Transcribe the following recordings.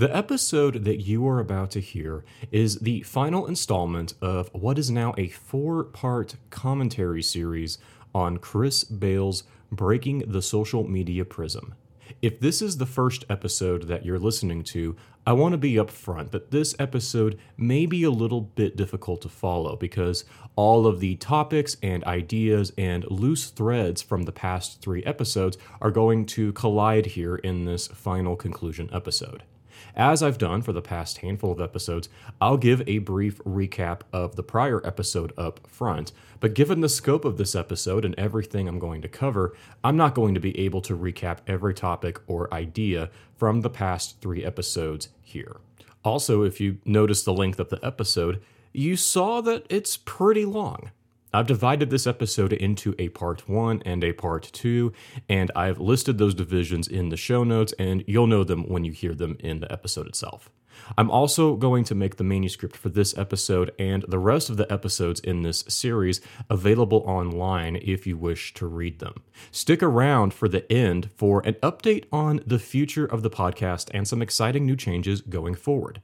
The episode that you are about to hear is the final installment of what is now a four part commentary series on Chris Bail's Breaking the Social Media Prism. If this is the first episode that you're listening to, I want to be upfront that this episode may be a little bit difficult to follow because all of the topics and ideas and loose threads from the past three episodes are going to collide here in this final conclusion episode. As I've done for the past handful of episodes, I'll give a brief recap of the prior episode up front. But given the scope of this episode and everything I'm going to cover, I'm not going to be able to recap every topic or idea from the past three episodes here. Also, if you notice the length of the episode, you saw that it's pretty long. I've divided this episode into a part one and a part two, and I've listed those divisions in the show notes, and you'll know them when you hear them in the episode itself. I'm also going to make the manuscript for this episode and the rest of the episodes in this series available online if you wish to read them. Stick around for the end for an update on the future of the podcast and some exciting new changes going forward.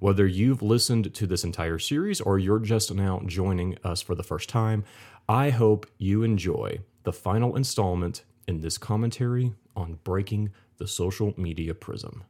Whether you've listened to this entire series or you're just now joining us for the first time, I hope you enjoy the final installment in this commentary on breaking the social media prism.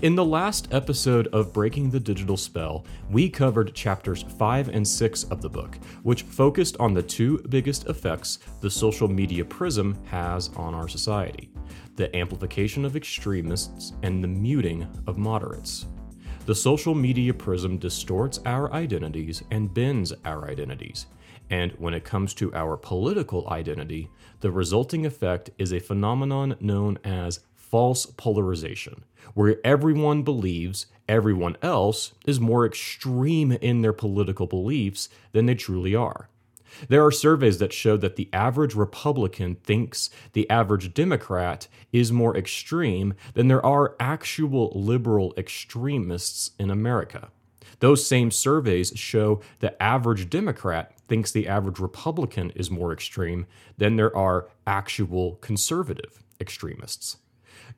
In the last episode of Breaking the Digital Spell, we covered chapters 5 and 6 of the book, which focused on the two biggest effects the social media prism has on our society the amplification of extremists and the muting of moderates. The social media prism distorts our identities and bends our identities. And when it comes to our political identity, the resulting effect is a phenomenon known as false polarization, where everyone believes everyone else is more extreme in their political beliefs than they truly are. There are surveys that show that the average Republican thinks the average Democrat is more extreme than there are actual liberal extremists in America. Those same surveys show the average Democrat thinks the average Republican is more extreme than there are actual conservative extremists.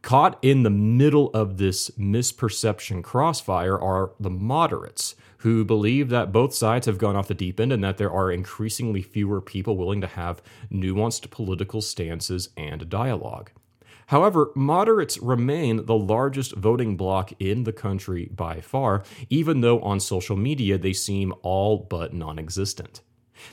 Caught in the middle of this misperception crossfire are the moderates, who believe that both sides have gone off the deep end and that there are increasingly fewer people willing to have nuanced political stances and dialogue. However, moderates remain the largest voting bloc in the country by far, even though on social media they seem all but non existent.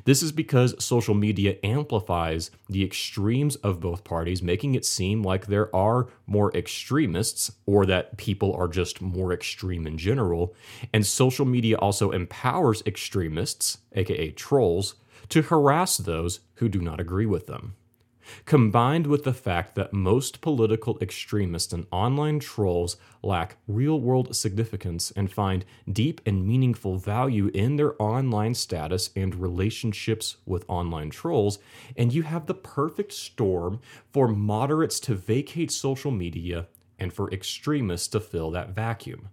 This is because social media amplifies the extremes of both parties, making it seem like there are more extremists or that people are just more extreme in general. And social media also empowers extremists, aka trolls, to harass those who do not agree with them combined with the fact that most political extremists and online trolls lack real world significance and find deep and meaningful value in their online status and relationships with online trolls, and you have the perfect storm for moderates to vacate social media and for extremists to fill that vacuum.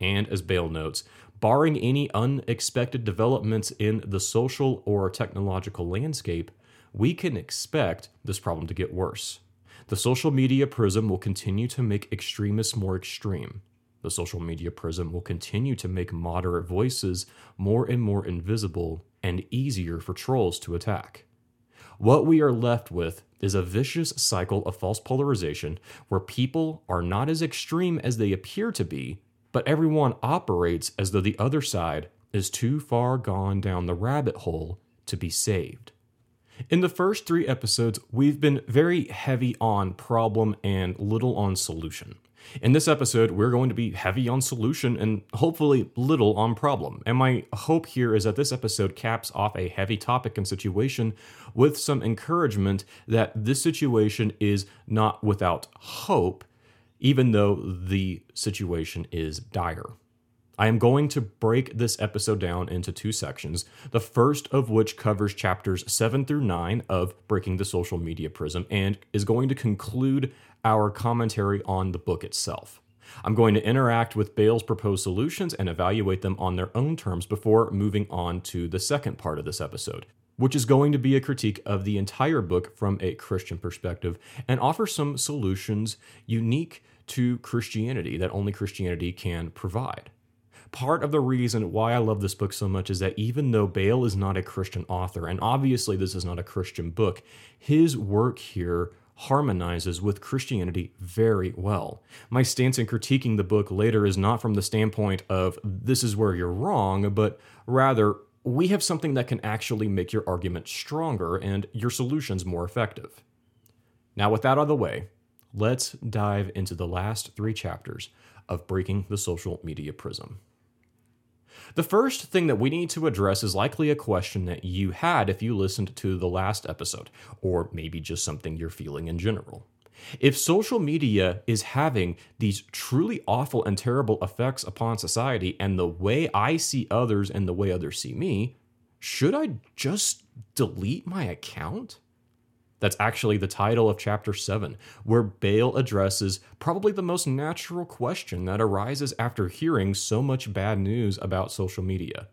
And as Bail notes, barring any unexpected developments in the social or technological landscape, we can expect this problem to get worse. The social media prism will continue to make extremists more extreme. The social media prism will continue to make moderate voices more and more invisible and easier for trolls to attack. What we are left with is a vicious cycle of false polarization where people are not as extreme as they appear to be, but everyone operates as though the other side is too far gone down the rabbit hole to be saved. In the first three episodes, we've been very heavy on problem and little on solution. In this episode, we're going to be heavy on solution and hopefully little on problem. And my hope here is that this episode caps off a heavy topic and situation with some encouragement that this situation is not without hope, even though the situation is dire. I am going to break this episode down into two sections, the first of which covers chapters 7 through 9 of Breaking the Social Media Prism and is going to conclude our commentary on the book itself. I'm going to interact with Bail's proposed solutions and evaluate them on their own terms before moving on to the second part of this episode, which is going to be a critique of the entire book from a Christian perspective and offer some solutions unique to Christianity that only Christianity can provide. Part of the reason why I love this book so much is that even though Bail is not a Christian author, and obviously this is not a Christian book, his work here harmonizes with Christianity very well. My stance in critiquing the book later is not from the standpoint of this is where you're wrong, but rather we have something that can actually make your argument stronger and your solutions more effective. Now, with that out of the way, let's dive into the last three chapters of Breaking the Social Media Prism. The first thing that we need to address is likely a question that you had if you listened to the last episode, or maybe just something you're feeling in general. If social media is having these truly awful and terrible effects upon society and the way I see others and the way others see me, should I just delete my account? That's actually the title of chapter 7, where Bail addresses probably the most natural question that arises after hearing so much bad news about social media.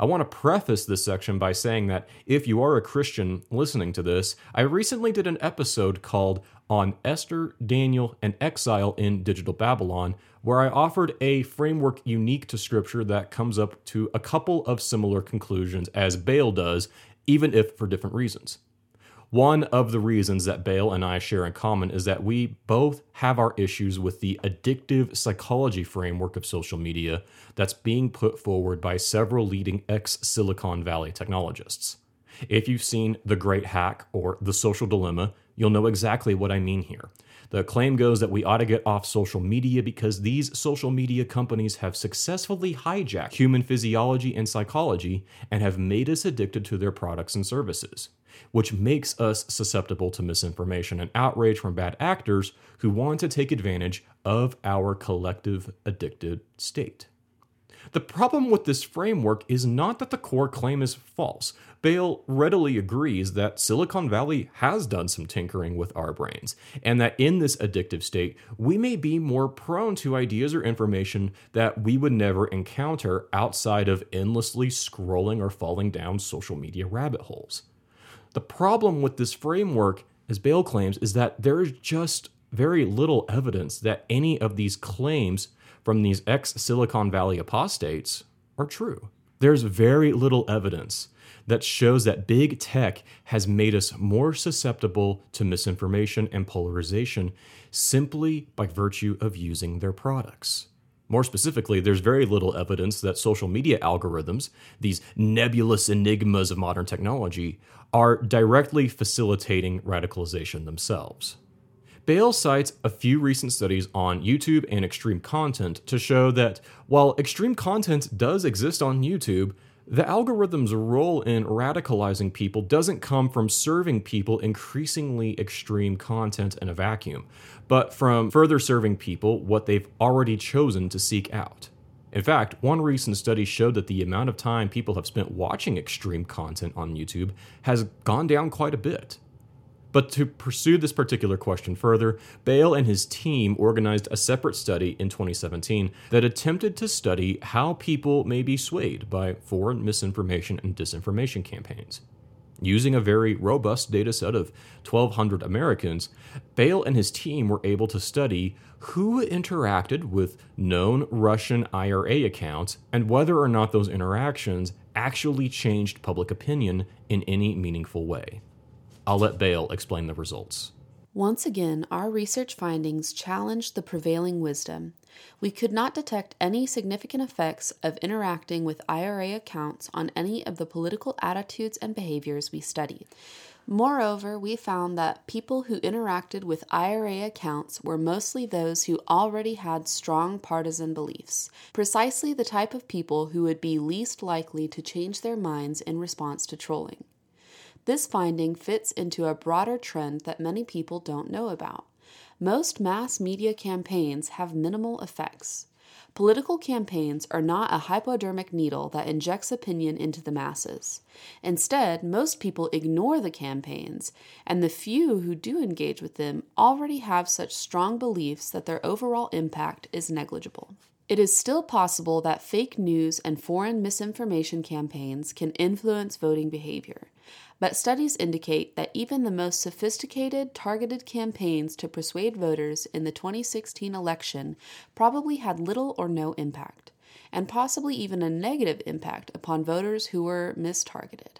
I want to preface this section by saying that if you are a Christian listening to this, I recently did an episode called On Esther, Daniel, and Exile in Digital Babylon, where I offered a framework unique to Scripture that comes up to a couple of similar conclusions as Bail does, even if for different reasons. One of the reasons that Bail and I share in common is that we both have our issues with the addictive psychology framework of social media that's being put forward by several leading ex Silicon Valley technologists. If you've seen The Great Hack or The Social Dilemma, you'll know exactly what I mean here. The claim goes that we ought to get off social media because these social media companies have successfully hijacked human physiology and psychology and have made us addicted to their products and services which makes us susceptible to misinformation and outrage from bad actors who want to take advantage of our collective addicted state. The problem with this framework is not that the core claim is false. Bail readily agrees that Silicon Valley has done some tinkering with our brains, and that in this addictive state, we may be more prone to ideas or information that we would never encounter outside of endlessly scrolling or falling down social media rabbit holes. The problem with this framework, as Bail claims, is that there is just very little evidence that any of these claims from these ex Silicon Valley apostates are true. There's very little evidence that shows that big tech has made us more susceptible to misinformation and polarization simply by virtue of using their products. More specifically, there's very little evidence that social media algorithms, these nebulous enigmas of modern technology, are directly facilitating radicalization themselves. Bail cites a few recent studies on YouTube and extreme content to show that while extreme content does exist on YouTube, the algorithm's role in radicalizing people doesn't come from serving people increasingly extreme content in a vacuum, but from further serving people what they've already chosen to seek out. In fact, one recent study showed that the amount of time people have spent watching extreme content on YouTube has gone down quite a bit. But to pursue this particular question further, Bail and his team organized a separate study in 2017 that attempted to study how people may be swayed by foreign misinformation and disinformation campaigns. Using a very robust data set of 1,200 Americans, Bail and his team were able to study who interacted with known Russian IRA accounts and whether or not those interactions actually changed public opinion in any meaningful way. I'll let Bail explain the results. Once again, our research findings challenged the prevailing wisdom. We could not detect any significant effects of interacting with IRA accounts on any of the political attitudes and behaviors we studied. Moreover, we found that people who interacted with IRA accounts were mostly those who already had strong partisan beliefs, precisely the type of people who would be least likely to change their minds in response to trolling. This finding fits into a broader trend that many people don't know about. Most mass media campaigns have minimal effects. Political campaigns are not a hypodermic needle that injects opinion into the masses. Instead, most people ignore the campaigns, and the few who do engage with them already have such strong beliefs that their overall impact is negligible. It is still possible that fake news and foreign misinformation campaigns can influence voting behavior, but studies indicate that even the most sophisticated, targeted campaigns to persuade voters in the 2016 election probably had little or no impact, and possibly even a negative impact upon voters who were mistargeted.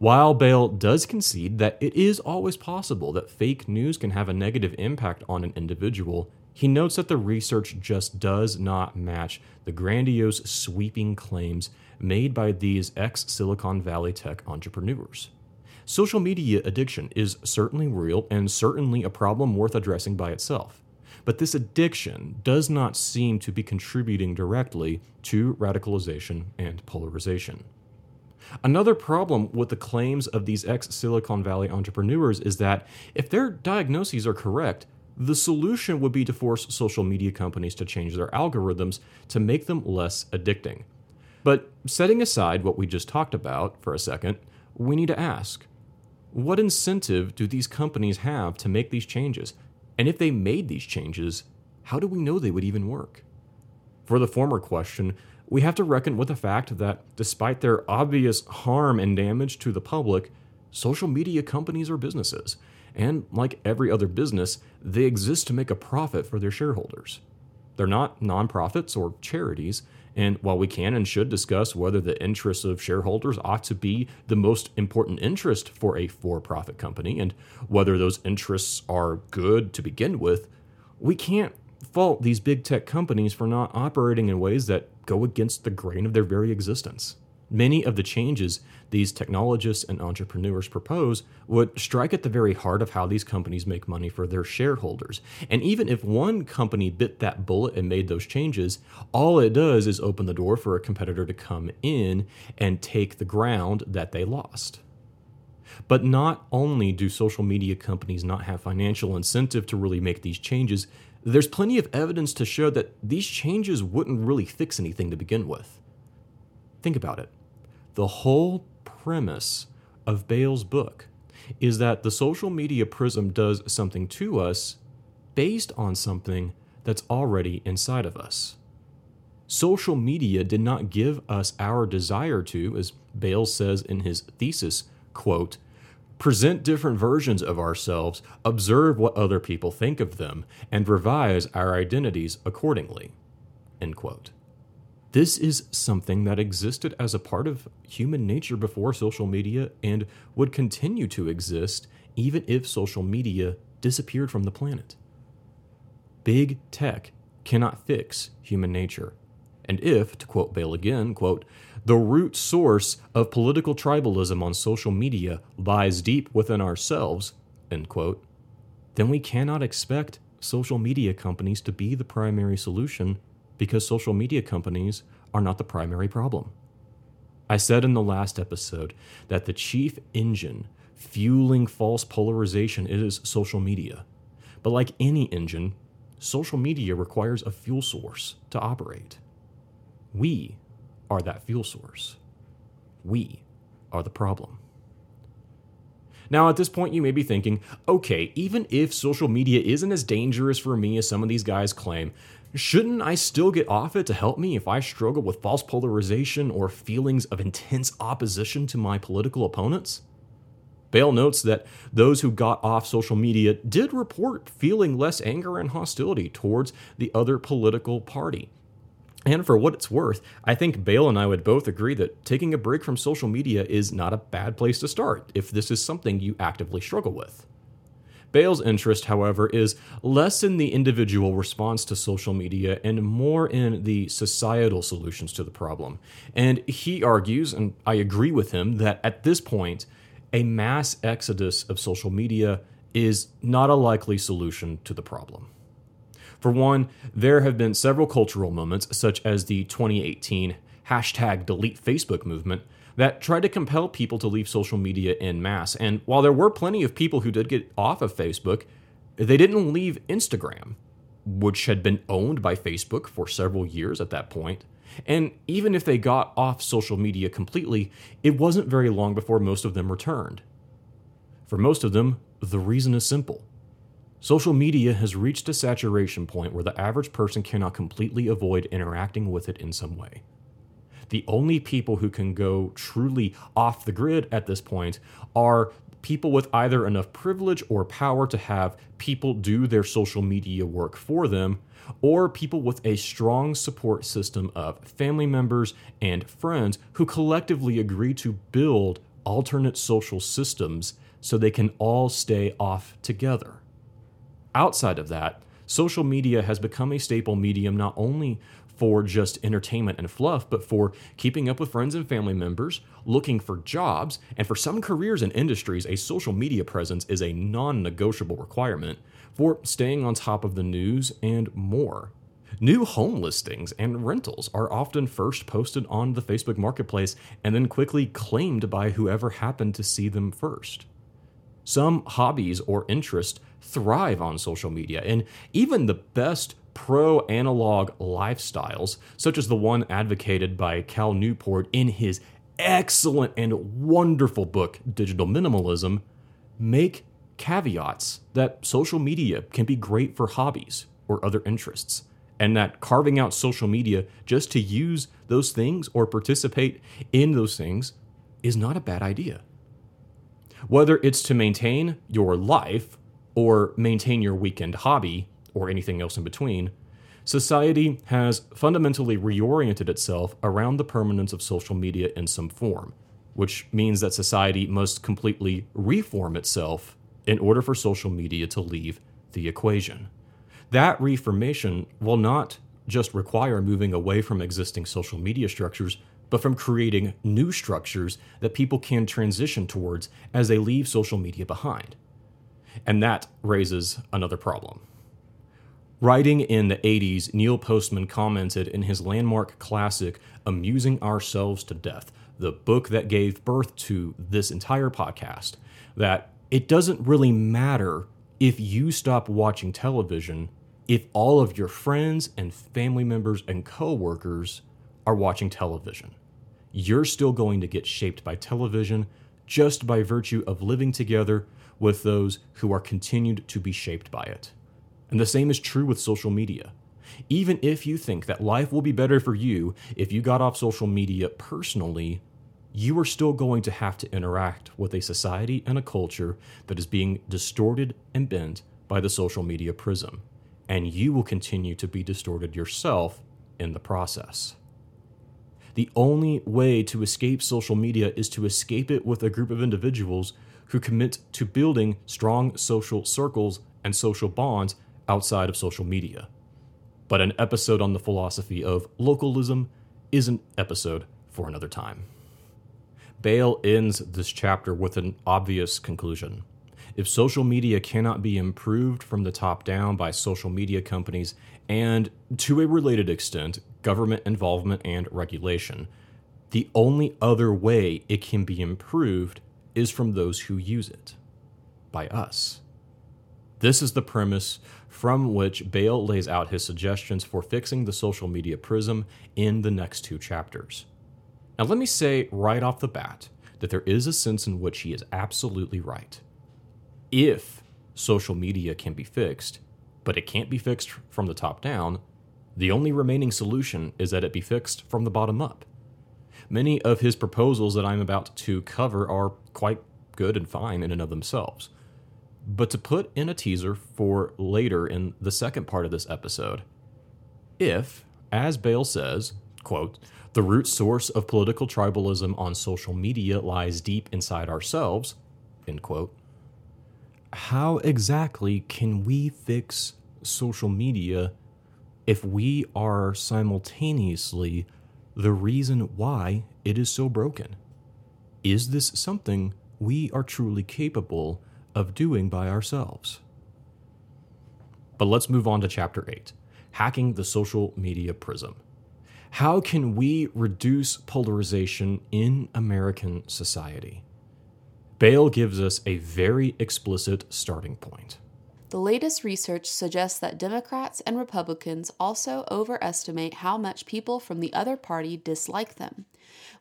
While Bail does concede that it is always possible that fake news can have a negative impact on an individual, he notes that the research just does not match the grandiose, sweeping claims made by these ex Silicon Valley tech entrepreneurs. Social media addiction is certainly real and certainly a problem worth addressing by itself. But this addiction does not seem to be contributing directly to radicalization and polarization. Another problem with the claims of these ex Silicon Valley entrepreneurs is that if their diagnoses are correct, the solution would be to force social media companies to change their algorithms to make them less addicting. But setting aside what we just talked about for a second, we need to ask what incentive do these companies have to make these changes? And if they made these changes, how do we know they would even work? For the former question, we have to reckon with the fact that despite their obvious harm and damage to the public, social media companies are businesses. And like every other business, they exist to make a profit for their shareholders. They're not nonprofits or charities, and while we can and should discuss whether the interests of shareholders ought to be the most important interest for a for profit company and whether those interests are good to begin with, we can't fault these big tech companies for not operating in ways that go against the grain of their very existence. Many of the changes these technologists and entrepreneurs propose would strike at the very heart of how these companies make money for their shareholders. And even if one company bit that bullet and made those changes, all it does is open the door for a competitor to come in and take the ground that they lost. But not only do social media companies not have financial incentive to really make these changes, there's plenty of evidence to show that these changes wouldn't really fix anything to begin with. Think about it. The whole premise of Bail's book is that the social media prism does something to us based on something that's already inside of us. Social media did not give us our desire to, as Bail says in his thesis, quote, present different versions of ourselves, observe what other people think of them, and revise our identities accordingly. End quote. This is something that existed as a part of human nature before social media and would continue to exist even if social media disappeared from the planet. Big tech cannot fix human nature. And if, to quote Bail again, quote, the root source of political tribalism on social media lies deep within ourselves, end quote, then we cannot expect social media companies to be the primary solution because social media companies are not the primary problem. I said in the last episode that the chief engine fueling false polarization is social media. But like any engine, social media requires a fuel source to operate. We are that fuel source. We are the problem. Now, at this point, you may be thinking, okay, even if social media isn't as dangerous for me as some of these guys claim, Shouldn't I still get off it to help me if I struggle with false polarization or feelings of intense opposition to my political opponents? Bail notes that those who got off social media did report feeling less anger and hostility towards the other political party. And for what it's worth, I think Bail and I would both agree that taking a break from social media is not a bad place to start if this is something you actively struggle with. Bail's interest, however, is less in the individual response to social media and more in the societal solutions to the problem. And he argues, and I agree with him, that at this point, a mass exodus of social media is not a likely solution to the problem. For one, there have been several cultural moments, such as the 2018 hashtag delete Facebook movement, that tried to compel people to leave social media in mass. And while there were plenty of people who did get off of Facebook, they didn't leave Instagram. which had been owned by Facebook for several years at that point. And even if they got off social media completely, it wasn't very long before most of them returned. For most of them, the reason is simple. Social media has reached a saturation point where the average person cannot completely avoid interacting with it in some way. The only people who can go truly off the grid at this point are people with either enough privilege or power to have people do their social media work for them, or people with a strong support system of family members and friends who collectively agree to build alternate social systems so they can all stay off together. Outside of that, social media has become a staple medium not only for just entertainment and fluff, but for keeping up with friends and family members, looking for jobs, and for some careers and industries, a social media presence is a non negotiable requirement for staying on top of the news and more. New home listings and rentals are often first posted on the Facebook Marketplace and then quickly claimed by whoever happened to see them first. Some hobbies or interests thrive on social media, and even the best pro analog lifestyles, such as the one advocated by Cal Newport in his excellent and wonderful book, Digital Minimalism, make caveats that social media can be great for hobbies or other interests, and that carving out social media just to use those things or participate in those things is not a bad idea. Whether it's to maintain your life or maintain your weekend hobby, or anything else in between, society has fundamentally reoriented itself around the permanence of social media in some form, which means that society must completely reform itself in order for social media to leave the equation. That reformation will not just require moving away from existing social media structures, but from creating new structures that people can transition towards as they leave social media behind. And that raises another problem. Writing in the 80s, Neil Postman commented in his landmark classic, Amusing Ourselves to Death, the book that gave birth to this entire podcast, that it doesn't really matter if you stop watching television if all of your friends and family members and coworkers are watching television. You're still going to get shaped by television just by virtue of living together with those who are continued to be shaped by it. And the same is true with social media. Even if you think that life will be better for you if you got off social media personally, you are still going to have to interact with a society and a culture that is being distorted and bent by the social media prism. And you will continue to be distorted yourself in the process. The only way to escape social media is to escape it with a group of individuals who commit to building strong social circles and social bonds outside of social media. But an episode on the philosophy of localism is an episode for another time. Bail ends this chapter with an obvious conclusion. If social media cannot be improved from the top down by social media companies and, to a related extent, government involvement and regulation, the only other way it can be improved is from those who use it, by us. This is the premise from which Bail lays out his suggestions for fixing the social media prism in the next two chapters. Now, let me say right off the bat that there is a sense in which he is absolutely right. If social media can be fixed, but it can't be fixed from the top down, the only remaining solution is that it be fixed from the bottom up. Many of his proposals that I'm about to cover are quite good and fine in and of themselves. But to put in a teaser for later in the second part of this episode, if, as Bail says, quote, the root source of political tribalism on social media lies deep inside ourselves, end quote, how exactly can we fix social media if we are simultaneously the reason why it is so broken? Is this something we are truly capable of doing by ourselves. But let's move on to chapter 8 Hacking the Social Media Prism. How can we reduce polarization in American society? Bail gives us a very explicit starting point. The latest research suggests that Democrats and Republicans also overestimate how much people from the other party dislike them.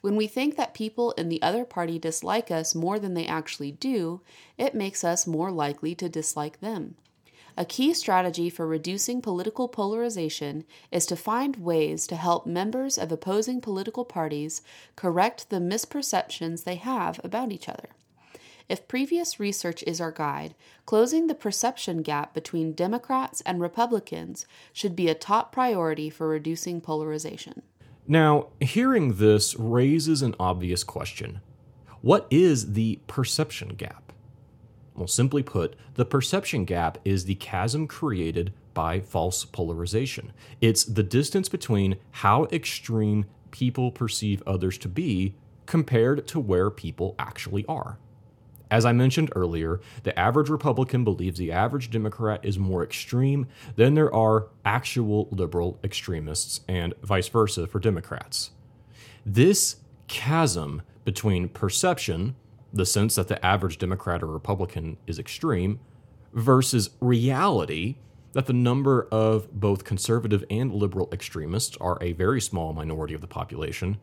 When we think that people in the other party dislike us more than they actually do, it makes us more likely to dislike them. A key strategy for reducing political polarization is to find ways to help members of opposing political parties correct the misperceptions they have about each other. If previous research is our guide, closing the perception gap between Democrats and Republicans should be a top priority for reducing polarization. Now, hearing this raises an obvious question What is the perception gap? Well, simply put, the perception gap is the chasm created by false polarization. It's the distance between how extreme people perceive others to be compared to where people actually are. As I mentioned earlier, the average Republican believes the average Democrat is more extreme than there are actual liberal extremists, and vice versa for Democrats. This chasm between perception, the sense that the average Democrat or Republican is extreme, versus reality, that the number of both conservative and liberal extremists are a very small minority of the population,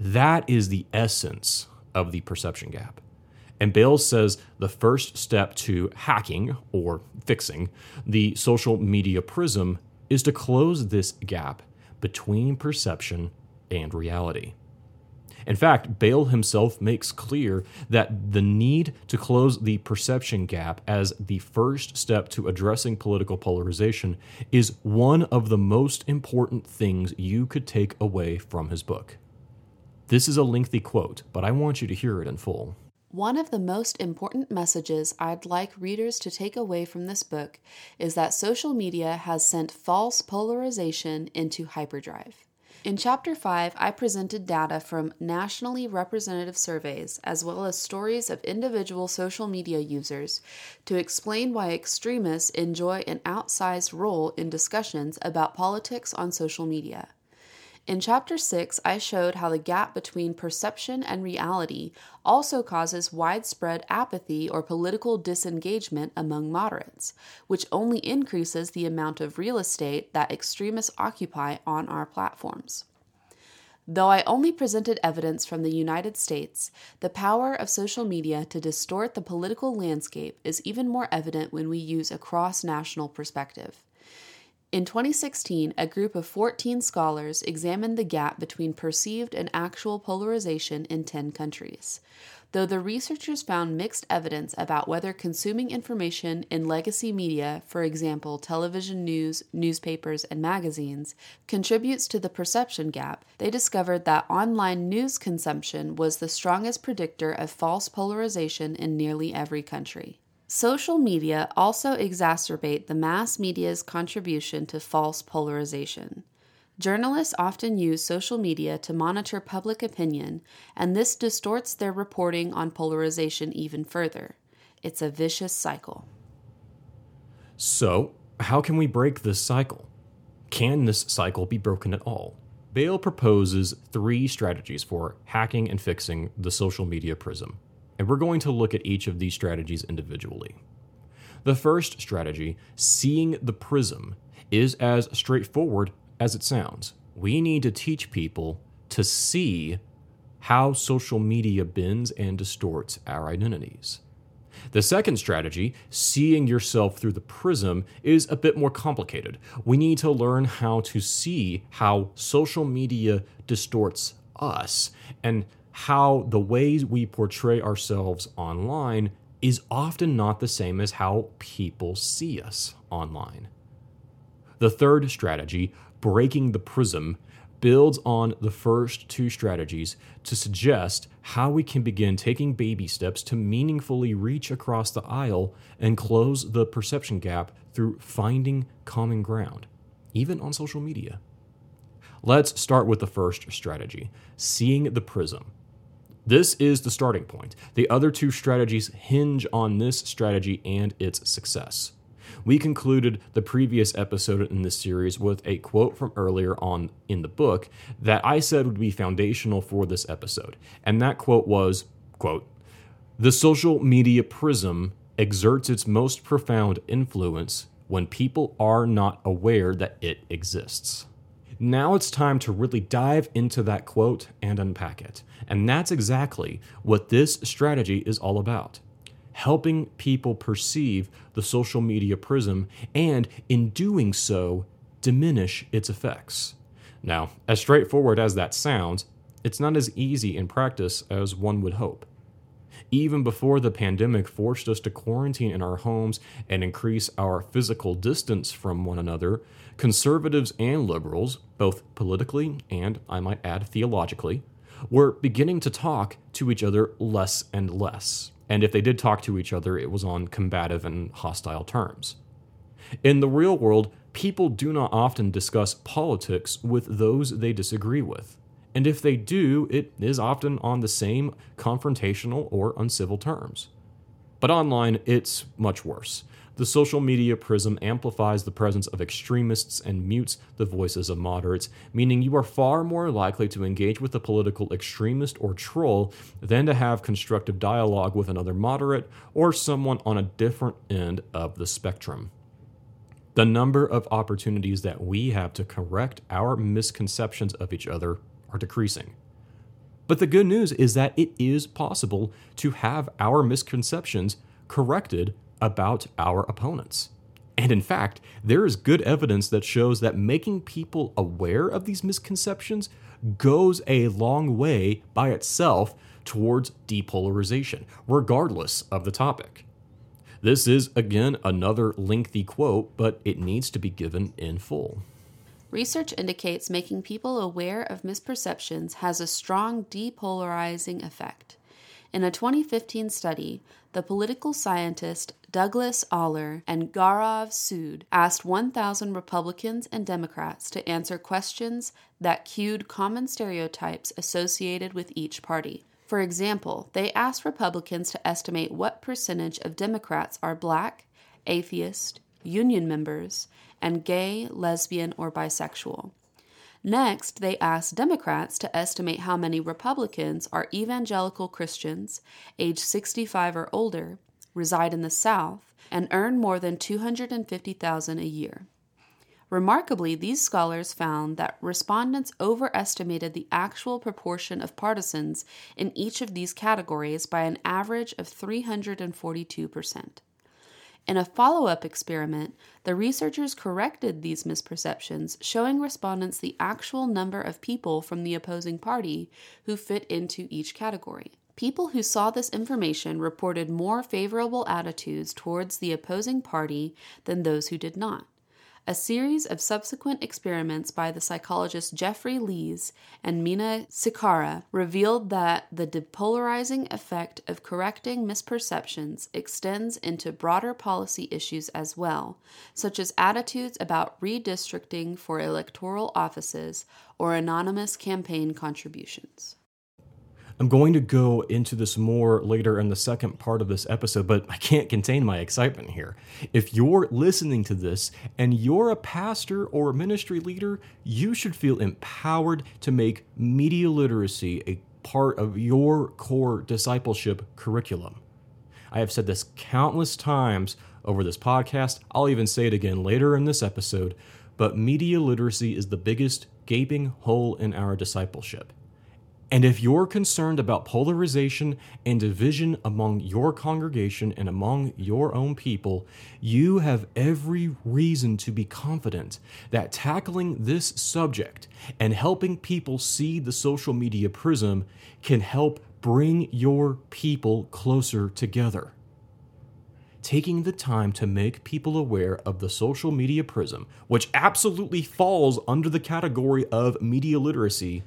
that is the essence of the perception gap. And Bales says the first step to hacking or fixing the social media prism is to close this gap between perception and reality. In fact, Bail himself makes clear that the need to close the perception gap as the first step to addressing political polarization is one of the most important things you could take away from his book. This is a lengthy quote, but I want you to hear it in full. One of the most important messages I'd like readers to take away from this book is that social media has sent false polarization into hyperdrive. In Chapter 5, I presented data from nationally representative surveys as well as stories of individual social media users to explain why extremists enjoy an outsized role in discussions about politics on social media. In Chapter 6, I showed how the gap between perception and reality also causes widespread apathy or political disengagement among moderates, which only increases the amount of real estate that extremists occupy on our platforms. Though I only presented evidence from the United States, the power of social media to distort the political landscape is even more evident when we use a cross national perspective. In 2016, a group of 14 scholars examined the gap between perceived and actual polarization in 10 countries. Though the researchers found mixed evidence about whether consuming information in legacy media, for example, television news, newspapers, and magazines, contributes to the perception gap, they discovered that online news consumption was the strongest predictor of false polarization in nearly every country. Social media also exacerbate the mass media's contribution to false polarization. Journalists often use social media to monitor public opinion, and this distorts their reporting on polarization even further. It's a vicious cycle. So, how can we break this cycle? Can this cycle be broken at all? Bail proposes three strategies for hacking and fixing the social media prism and we're going to look at each of these strategies individually. The first strategy, seeing the prism, is as straightforward as it sounds. We need to teach people to see how social media bends and distorts our identities. The second strategy, seeing yourself through the prism, is a bit more complicated. We need to learn how to see how social media distorts us and how the ways we portray ourselves online is often not the same as how people see us online. The third strategy, breaking the prism, builds on the first two strategies to suggest how we can begin taking baby steps to meaningfully reach across the aisle and close the perception gap through finding common ground, even on social media. Let's start with the first strategy seeing the prism. This is the starting point. The other two strategies hinge on this strategy and its success. We concluded the previous episode in this series with a quote from earlier on in the book that I said would be foundational for this episode. And that quote was, quote, "The social media prism exerts its most profound influence when people are not aware that it exists. Now it's time to really dive into that quote and unpack it. And that's exactly what this strategy is all about helping people perceive the social media prism and, in doing so, diminish its effects. Now, as straightforward as that sounds, it's not as easy in practice as one would hope. Even before the pandemic forced us to quarantine in our homes and increase our physical distance from one another, conservatives and liberals, both politically and, I might add, theologically, were beginning to talk to each other less and less. And if they did talk to each other, it was on combative and hostile terms. In the real world, people do not often discuss politics with those they disagree with. And if they do, it is often on the same confrontational or uncivil terms. But online, it's much worse. The social media prism amplifies the presence of extremists and mutes the voices of moderates, meaning you are far more likely to engage with a political extremist or troll than to have constructive dialogue with another moderate or someone on a different end of the spectrum. The number of opportunities that we have to correct our misconceptions of each other are decreasing. But the good news is that it is possible to have our misconceptions corrected about our opponents. And in fact, there is good evidence that shows that making people aware of these misconceptions goes a long way by itself towards depolarization, regardless of the topic. This is, again, another lengthy quote, but it needs to be given in full. Research indicates making people aware of misperceptions has a strong depolarizing effect. In a 2015 study, the political scientist Douglas Ahler and Gaurav Sood asked 1,000 Republicans and Democrats to answer questions that cued common stereotypes associated with each party. For example, they asked Republicans to estimate what percentage of Democrats are black, atheist, union members, and gay, lesbian, or bisexual. Next, they asked Democrats to estimate how many Republicans are evangelical Christians, age 65 or older, reside in the South, and earn more than 250,000 a year. Remarkably, these scholars found that respondents overestimated the actual proportion of partisans in each of these categories by an average of 342%. In a follow up experiment, the researchers corrected these misperceptions, showing respondents the actual number of people from the opposing party who fit into each category. People who saw this information reported more favorable attitudes towards the opposing party than those who did not. A series of subsequent experiments by the psychologist Jeffrey Lees and Mina Cikara revealed that the depolarizing effect of correcting misperceptions extends into broader policy issues as well, such as attitudes about redistricting for electoral offices or anonymous campaign contributions. I'm going to go into this more later in the second part of this episode, but I can't contain my excitement here. If you're listening to this and you're a pastor or a ministry leader, you should feel empowered to make media literacy a part of your core discipleship curriculum. I have said this countless times over this podcast. I'll even say it again later in this episode, but media literacy is the biggest gaping hole in our discipleship. And if you're concerned about polarization and division among your congregation and among your own people, you have every reason to be confident that tackling this subject and helping people see the social media prism can help bring your people closer together. Taking the time to make people aware of the social media prism, which absolutely falls under the category of media literacy,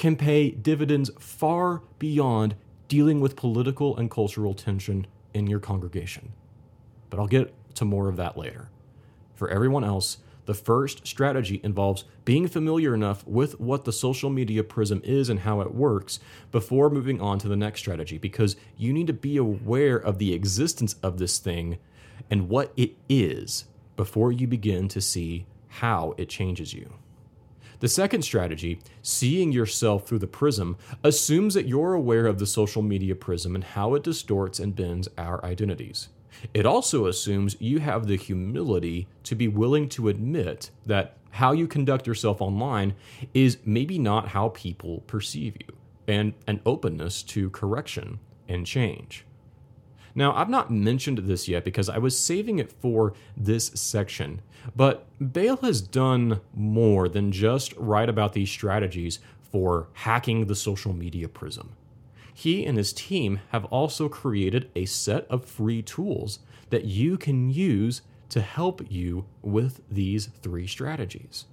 can pay dividends far beyond dealing with political and cultural tension in your congregation. But I'll get to more of that later. For everyone else, the first strategy involves being familiar enough with what the social media prism is and how it works before moving on to the next strategy, because you need to be aware of the existence of this thing and what it is before you begin to see how it changes you. The second strategy, seeing yourself through the prism, assumes that you're aware of the social media prism and how it distorts and bends our identities. It also assumes you have the humility to be willing to admit that how you conduct yourself online is maybe not how people perceive you, and an openness to correction and change. Now, I've not mentioned this yet because I was saving it for this section, but Bail has done more than just write about these strategies for hacking the social media prism. He and his team have also created a set of free tools that you can use to help you with these three strategies.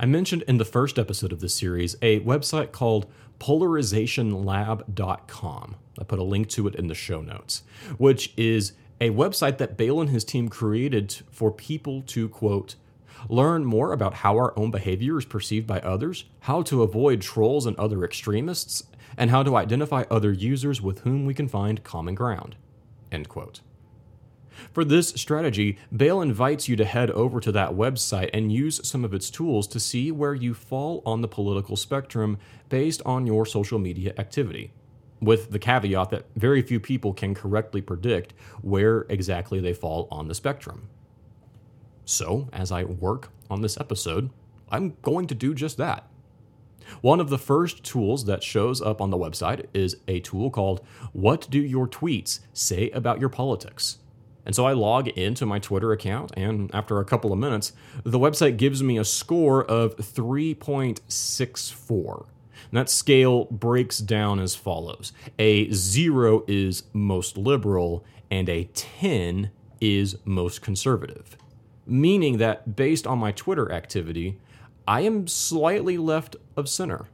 I mentioned in the first episode of this series a website called polarizationlab.com. I put a link to it in the show notes, which is a website that Bail and his team created for people to, quote, learn more about how our own behavior is perceived by others, how to avoid trolls and other extremists, and how to identify other users with whom we can find common ground. End quote. For this strategy, Bail invites you to head over to that website and use some of its tools to see where you fall on the political spectrum based on your social media activity. With the caveat that very few people can correctly predict where exactly they fall on the spectrum. So, as I work on this episode, I'm going to do just that. One of the first tools that shows up on the website is a tool called What Do Your Tweets Say About Your Politics? And so I log into my Twitter account, and after a couple of minutes, the website gives me a score of 3.64. And that scale breaks down as follows a zero is most liberal, and a 10 is most conservative. Meaning that based on my Twitter activity, I am slightly left of center.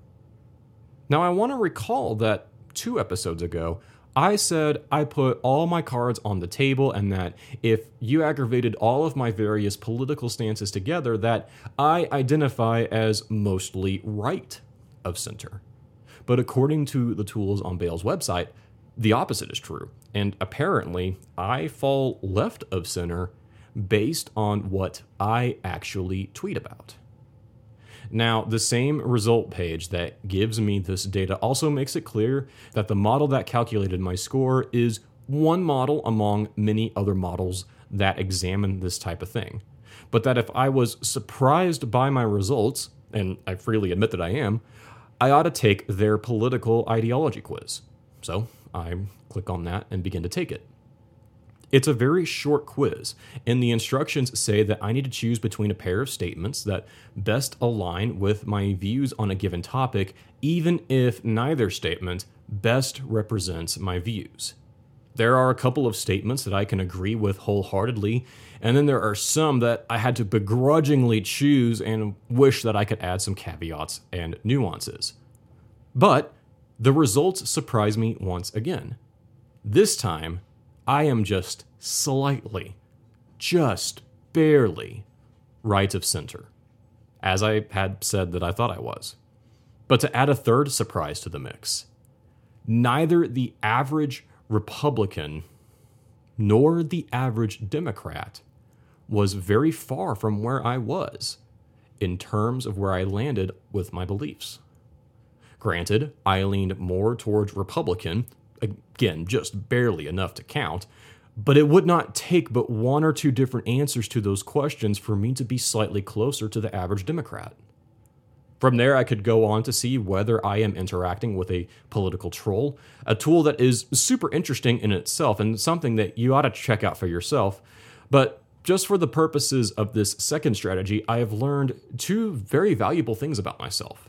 Now, I want to recall that two episodes ago, I said I put all my cards on the table and that if you aggravated all of my various political stances together, that I identify as mostly right of center. But according to the tools on Bail's website, the opposite is true. And apparently, I fall left of center based on what I actually tweet about. Now, the same result page that gives me this data also makes it clear that the model that calculated my score is one model among many other models that examine this type of thing. But that if I was surprised by my results, and I freely admit that I am, I ought to take their political ideology quiz. So I click on that and begin to take it. It's a very short quiz, and the instructions say that I need to choose between a pair of statements that best align with my views on a given topic, even if neither statement best represents my views. There are a couple of statements that I can agree with wholeheartedly, and then there are some that I had to begrudgingly choose and wish that I could add some caveats and nuances. But the results surprise me once again. This time, I am just slightly, just barely right of center, as I had said that I thought I was. But to add a third surprise to the mix, neither the average Republican nor the average Democrat was very far from where I was in terms of where I landed with my beliefs. Granted, I leaned more towards Republican again, just barely enough to count. But it would not take but one or two different answers to those questions for me to be slightly closer to the average Democrat. From there, I could go on to see whether I am interacting with a political troll, a tool that is super interesting in itself and something that you ought to check out for yourself. But just for the purposes of this second strategy, I have learned two very valuable things about myself.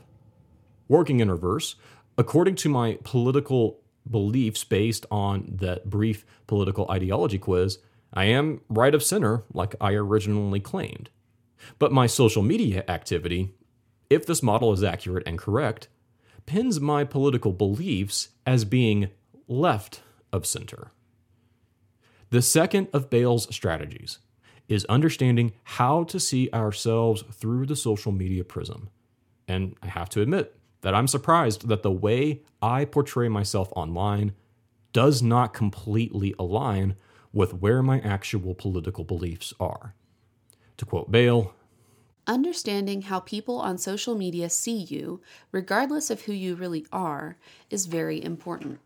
Working in reverse, according to my political beliefs based on that brief political ideology quiz, I am right of center like I originally claimed. But my social media activity, if this model is accurate and correct, pins my political beliefs as being left of center. The second of Bail's strategies is understanding how to see ourselves through the social media prism. And I have to admit, that I'm surprised that the way I portray myself online does not completely align with where my actual political beliefs are. To quote Bail, Understanding how people on social media see you, regardless of who you really are, is very important.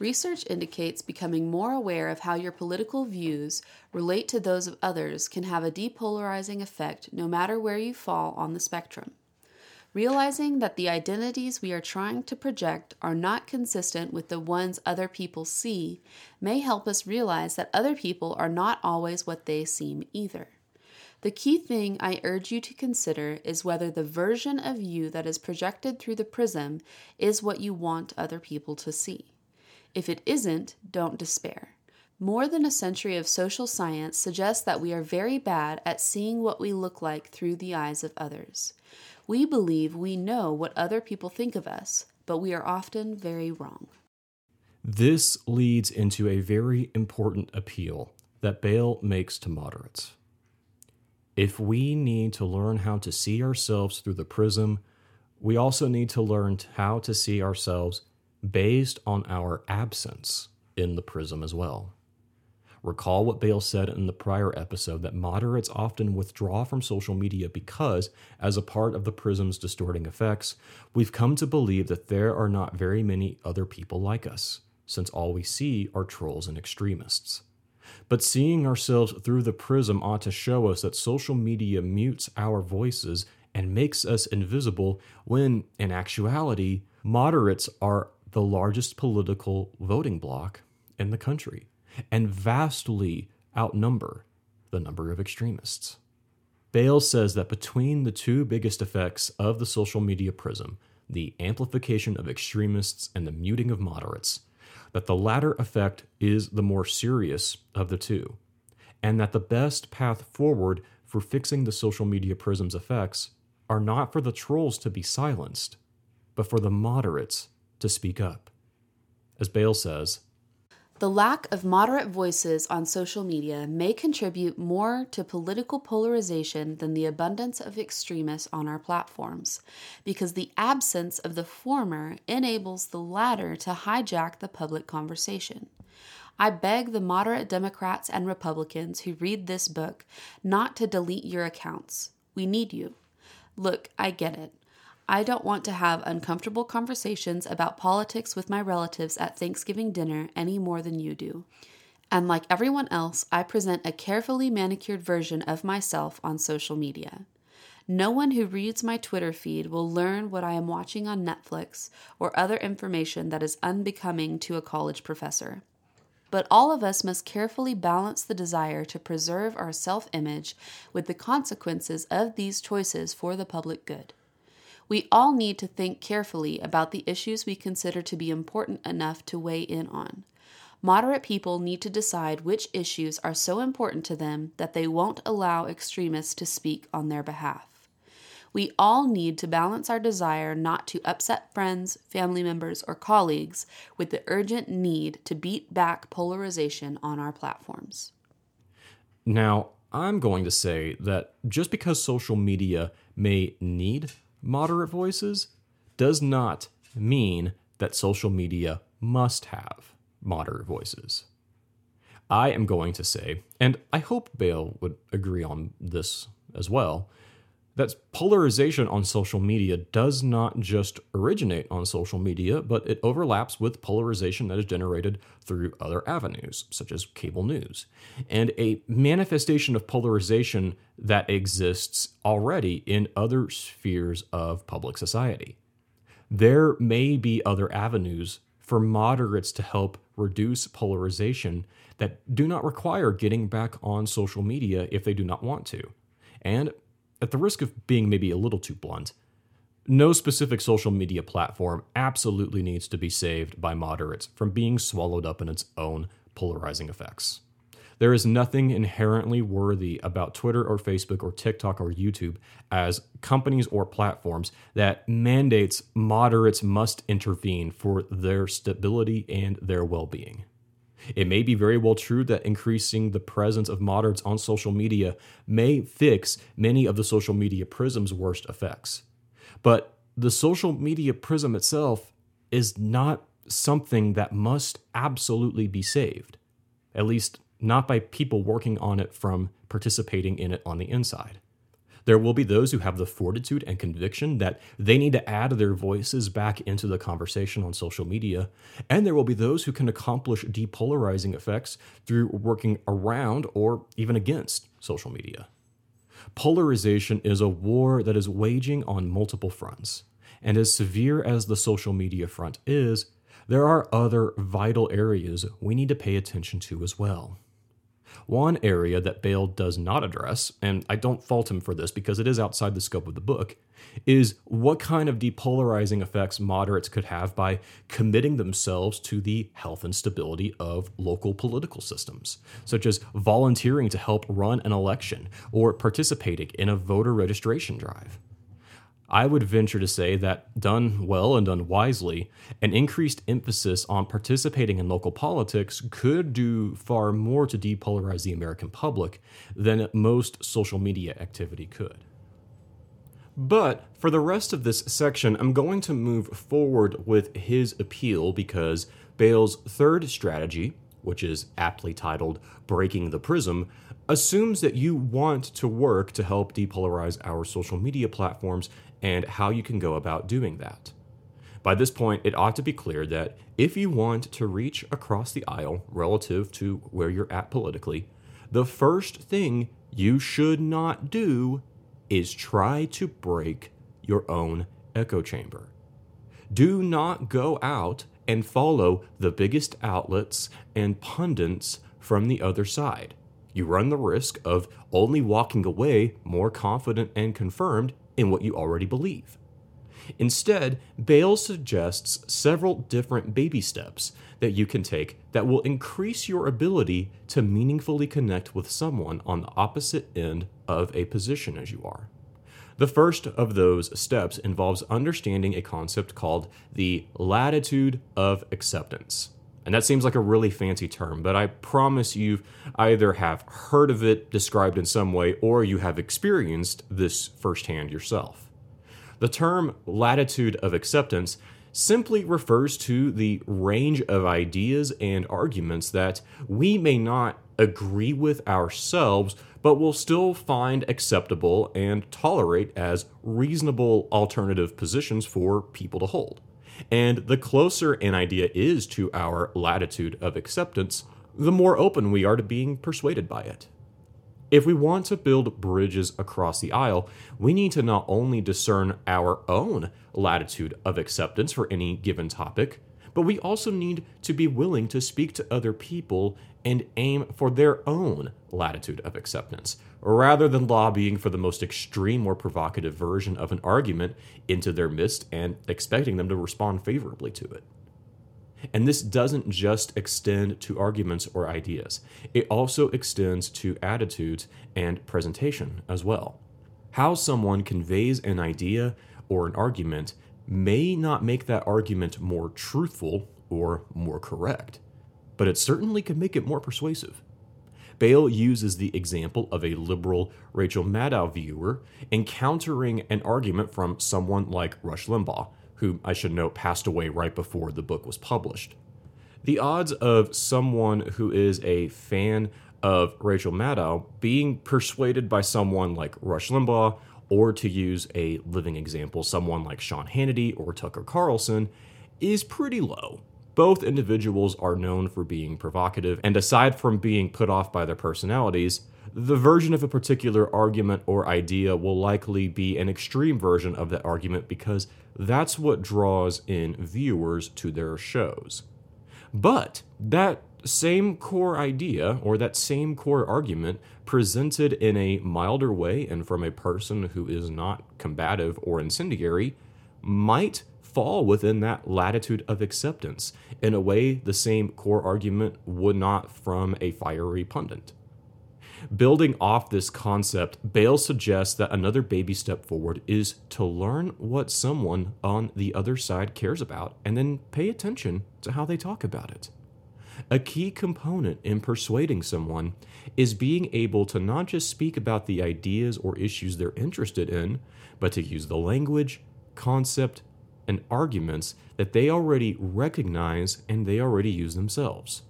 Research indicates becoming more aware of how your political views relate to those of others can have a depolarizing effect no matter where you fall on the spectrum. Realizing that the identities we are trying to project are not consistent with the ones other people see may help us realize that other people are not always what they seem either. The key thing I urge you to consider is whether the version of you that is projected through the prism is what you want other people to see. If it isn't, don't despair. More than a century of social science suggests that we are very bad at seeing what we look like through the eyes of others. We believe we know what other people think of us, but we are often very wrong. This leads into a very important appeal that Bail makes to moderates. If we need to learn how to see ourselves through the prism, we also need to learn how to see ourselves based on our absence in the prism as well. Recall what Bail said in the prior episode that moderates often withdraw from social media because, as a part of the prism's distorting effects, we've come to believe that there are not very many other people like us, since all we see are trolls and extremists. But seeing ourselves through the prism ought to show us that social media mutes our voices and makes us invisible when, in actuality, moderates are the largest political voting bloc in the country and vastly outnumber the number of extremists. Bail says that between the two biggest effects of the social media prism, the amplification of extremists and the muting of moderates, that the latter effect is the more serious of the two, and that the best path forward for fixing the social media prism's effects are not for the trolls to be silenced, but for the moderates to speak up. As Bail says, the lack of moderate voices on social media may contribute more to political polarization than the abundance of extremists on our platforms, because the absence of the former enables the latter to hijack the public conversation. I beg the moderate Democrats and Republicans who read this book not to delete your accounts. We need you. Look, I get it. I don't want to have uncomfortable conversations about politics with my relatives at Thanksgiving dinner any more than you do. And like everyone else, I present a carefully manicured version of myself on social media. No one who reads my Twitter feed will learn what I am watching on Netflix or other information that is unbecoming to a college professor. But all of us must carefully balance the desire to preserve our self image with the consequences of these choices for the public good. We all need to think carefully about the issues we consider to be important enough to weigh in on. Moderate people need to decide which issues are so important to them that they won't allow extremists to speak on their behalf. We all need to balance our desire not to upset friends, family members, or colleagues with the urgent need to beat back polarization on our platforms. Now, I'm going to say that just because social media may need moderate voices does not mean that social media must have moderate voices. I am going to say, and I hope Bail would agree on this as well, that polarization on social media does not just originate on social media, but it overlaps with polarization that is generated through other avenues, such as cable news. And a manifestation of polarization that exists already in other spheres of public society. There may be other avenues for moderates to help reduce polarization that do not require getting back on social media if they do not want to. And at the risk of being maybe a little too blunt, no specific social media platform absolutely needs to be saved by moderates from being swallowed up in its own polarizing effects. There is nothing inherently worthy about Twitter or Facebook or TikTok or YouTube as companies or platforms that mandates moderates must intervene for their stability and their well being. It may be very well true that increasing the presence of moderates on social media may fix many of the social media prism's worst effects. But the social media prism itself is not something that must absolutely be saved, at least not by people working on it from participating in it on the inside. There will be those who have the fortitude and conviction that they need to add their voices back into the conversation on social media. And there will be those who can accomplish depolarizing effects through working around or even against social media. Polarization is a war that is waging on multiple fronts. And as severe as the social media front is, there are other vital areas we need to pay attention to as well. One area that Bail does not address, and I don't fault him for this because it is outside the scope of the book, is what kind of depolarizing effects moderates could have by committing themselves to the health and stability of local political systems, such as volunteering to help run an election or participating in a voter registration drive. I would venture to say that, done well and done wisely, an increased emphasis on participating in local politics could do far more to depolarize the American public than most social media activity could. But for the rest of this section, I'm going to move forward with his appeal because Bail's third strategy, which is aptly titled Breaking the Prism, assumes that you want to work to help depolarize our social media platforms and how you can go about doing that. By this point, it ought to be clear that if you want to reach across the aisle relative to where you're at politically, the first thing you should not do is try to break your own echo chamber. Do not go out and follow the biggest outlets and pundits from the other side. You run the risk of only walking away more confident and confirmed in what you already believe. Instead, Bail suggests several different baby steps that you can take that will increase your ability to meaningfully connect with someone on the opposite end of a position as you are. The first of those steps involves understanding a concept called the latitude of acceptance. And that seems like a really fancy term, but I promise you either have heard of it described in some way or you have experienced this firsthand yourself. The term latitude of acceptance simply refers to the range of ideas and arguments that we may not agree with ourselves, but will still find acceptable and tolerate as reasonable alternative positions for people to hold. And the closer an idea is to our latitude of acceptance, the more open we are to being persuaded by it. If we want to build bridges across the aisle, we need to not only discern our own latitude of acceptance for any given topic, but we also need to be willing to speak to other people and aim for their own latitude of acceptance, rather than lobbying for the most extreme or provocative version of an argument into their midst and expecting them to respond favorably to it. And this doesn't just extend to arguments or ideas, it also extends to attitudes and presentation as well. How someone conveys an idea or an argument may not make that argument more truthful or more correct, but it certainly can make it more persuasive. Bail uses the example of a liberal Rachel Maddow viewer encountering an argument from someone like Rush Limbaugh, who I should note passed away right before the book was published. The odds of someone who is a fan of Rachel Maddow being persuaded by someone like Rush Limbaugh or to use a living example, someone like Sean Hannity or Tucker Carlson, is pretty low. Both individuals are known for being provocative, and aside from being put off by their personalities, the version of a particular argument or idea will likely be an extreme version of that argument because that's what draws in viewers to their shows. But that same core idea or that same core argument presented in a milder way and from a person who is not combative or incendiary might fall within that latitude of acceptance in a way the same core argument would not from a fiery pundit. Building off this concept, Bail suggests that another baby step forward is to learn what someone on the other side cares about and then pay attention to how they talk about it. A key component in persuading someone is being able to not just speak about the ideas or issues they're interested in, but to use the language, concept, and arguments that they already recognize and they already use themselves.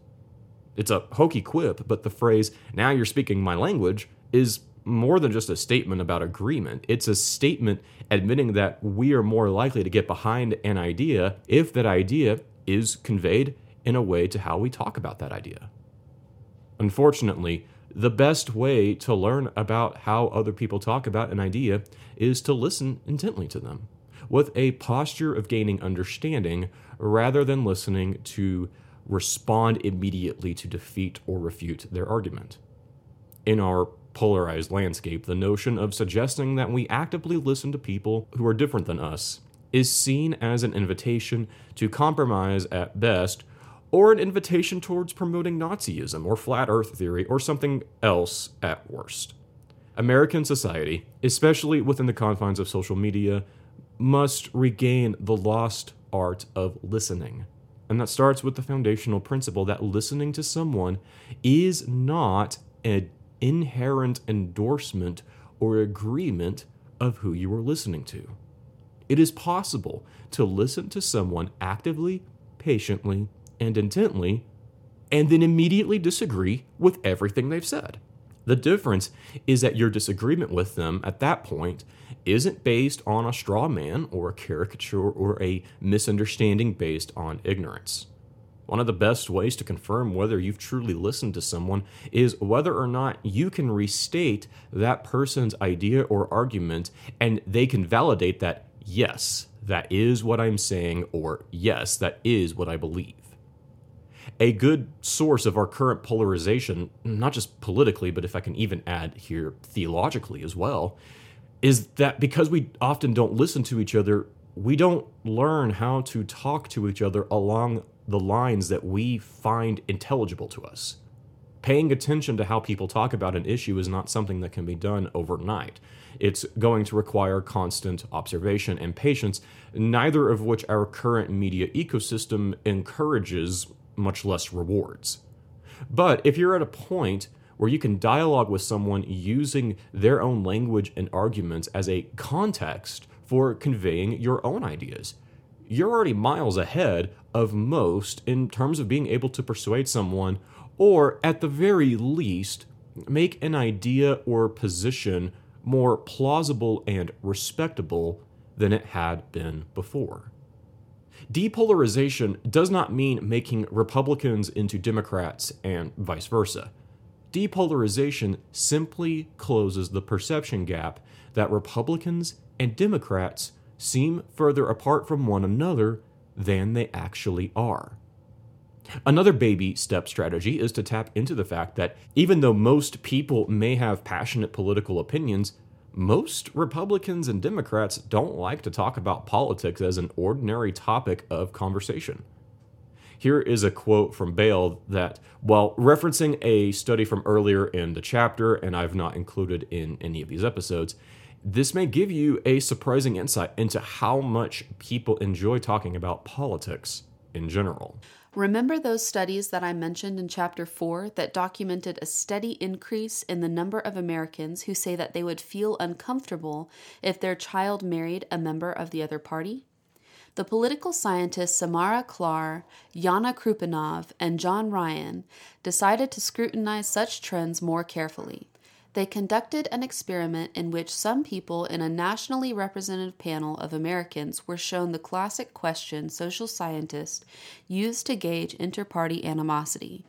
It's a hokey quip, but the phrase, now you're speaking my language, is more than just a statement about agreement. It's a statement admitting that we are more likely to get behind an idea if that idea is conveyed in a way to how we talk about that idea. Unfortunately, the best way to learn about how other people talk about an idea is to listen intently to them with a posture of gaining understanding rather than listening to respond immediately to defeat or refute their argument. In our polarized landscape, the notion of suggesting that we actively listen to people who are different than us is seen as an invitation to compromise at best or an invitation towards promoting Nazism or flat earth theory or something else at worst. American society, especially within the confines of social media, must regain the lost art of listening. And that starts with the foundational principle that listening to someone is not an inherent endorsement or agreement of who you are listening to. It is possible to listen to someone actively, patiently, and intently, and then immediately disagree with everything they've said. The difference is that your disagreement with them at that point isn't based on a straw man or a caricature or a misunderstanding based on ignorance. One of the best ways to confirm whether you've truly listened to someone is whether or not you can restate that person's idea or argument and they can validate that, yes, that is what I'm saying, or yes, that is what I believe. A good source of our current polarization, not just politically, but if I can even add here theologically as well, is that because we often don't listen to each other, we don't learn how to talk to each other along the lines that we find intelligible to us. Paying attention to how people talk about an issue is not something that can be done overnight. It's going to require constant observation and patience, neither of which our current media ecosystem encourages, much less rewards. But if you're at a point where you can dialogue with someone using their own language and arguments as a context for conveying your own ideas, you're already miles ahead of most in terms of being able to persuade someone, or at the very least, make an idea or position more plausible and respectable than it had been before. Depolarization does not mean making Republicans into Democrats and vice versa. Depolarization simply closes the perception gap that Republicans and Democrats seem further apart from one another than they actually are. Another baby step strategy is to tap into the fact that even though most people may have passionate political opinions, most Republicans and Democrats don't like to talk about politics as an ordinary topic of conversation. Here is a quote from Bail that, while referencing a study from earlier in the chapter, and I've not included in any of these episodes, this may give you a surprising insight into how much people enjoy talking about politics in general. Remember those studies that I mentioned in Chapter 4 that documented a steady increase in the number of Americans who say that they would feel uncomfortable if their child married a member of the other party? The political scientists Samara Klar, Yanna Krupnikov, and John Ryan decided to scrutinize such trends more carefully. They conducted an experiment in which some people in a nationally representative panel of Americans were shown the classic question social scientists use to gauge interparty animosity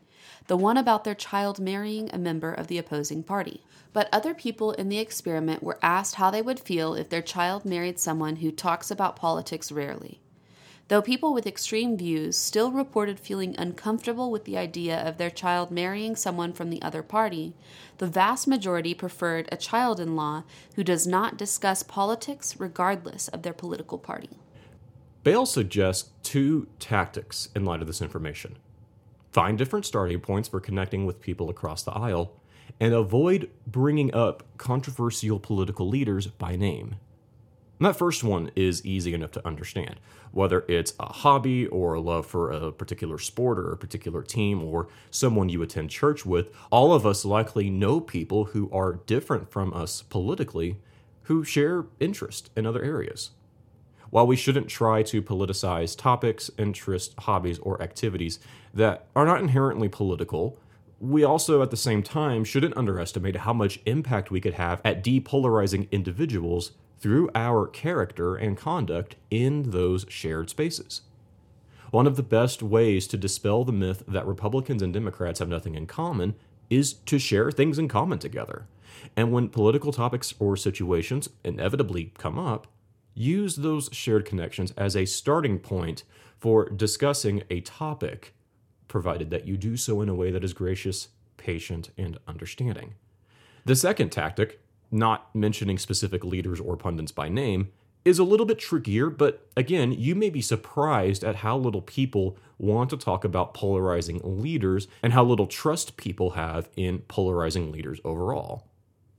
the one about their child marrying a member of the opposing party. But other people in the experiment were asked how they would feel if their child married someone who talks about politics rarely though people with extreme views still reported feeling uncomfortable with the idea of their child marrying someone from the other party, the vast majority preferred a child in law who does not discuss politics regardless of their political party. Bail suggests two tactics in light of this information find different starting points for connecting with people across the aisle, and avoid bringing up controversial political leaders by name. That first one is easy enough to understand. Whether it's a hobby or a love for a particular sport or a particular team or someone you attend church with, all of us likely know people who are different from us politically who share interest in other areas. While we shouldn't try to politicize topics, interests, hobbies, or activities that are not inherently political, we also, at the same time, shouldn't underestimate how much impact we could have at depolarizing individuals through our character and conduct in those shared spaces. One of the best ways to dispel the myth that Republicans and Democrats have nothing in common is to share things in common together. And when political topics or situations inevitably come up, use those shared connections as a starting point for discussing a topic, provided that you do so in a way that is gracious, patient, and understanding. The second tactic, not mentioning specific leaders or pundits by name, is a little bit trickier, but again, you may be surprised at how little people want to talk about polarizing leaders and how little trust people have in polarizing leaders overall.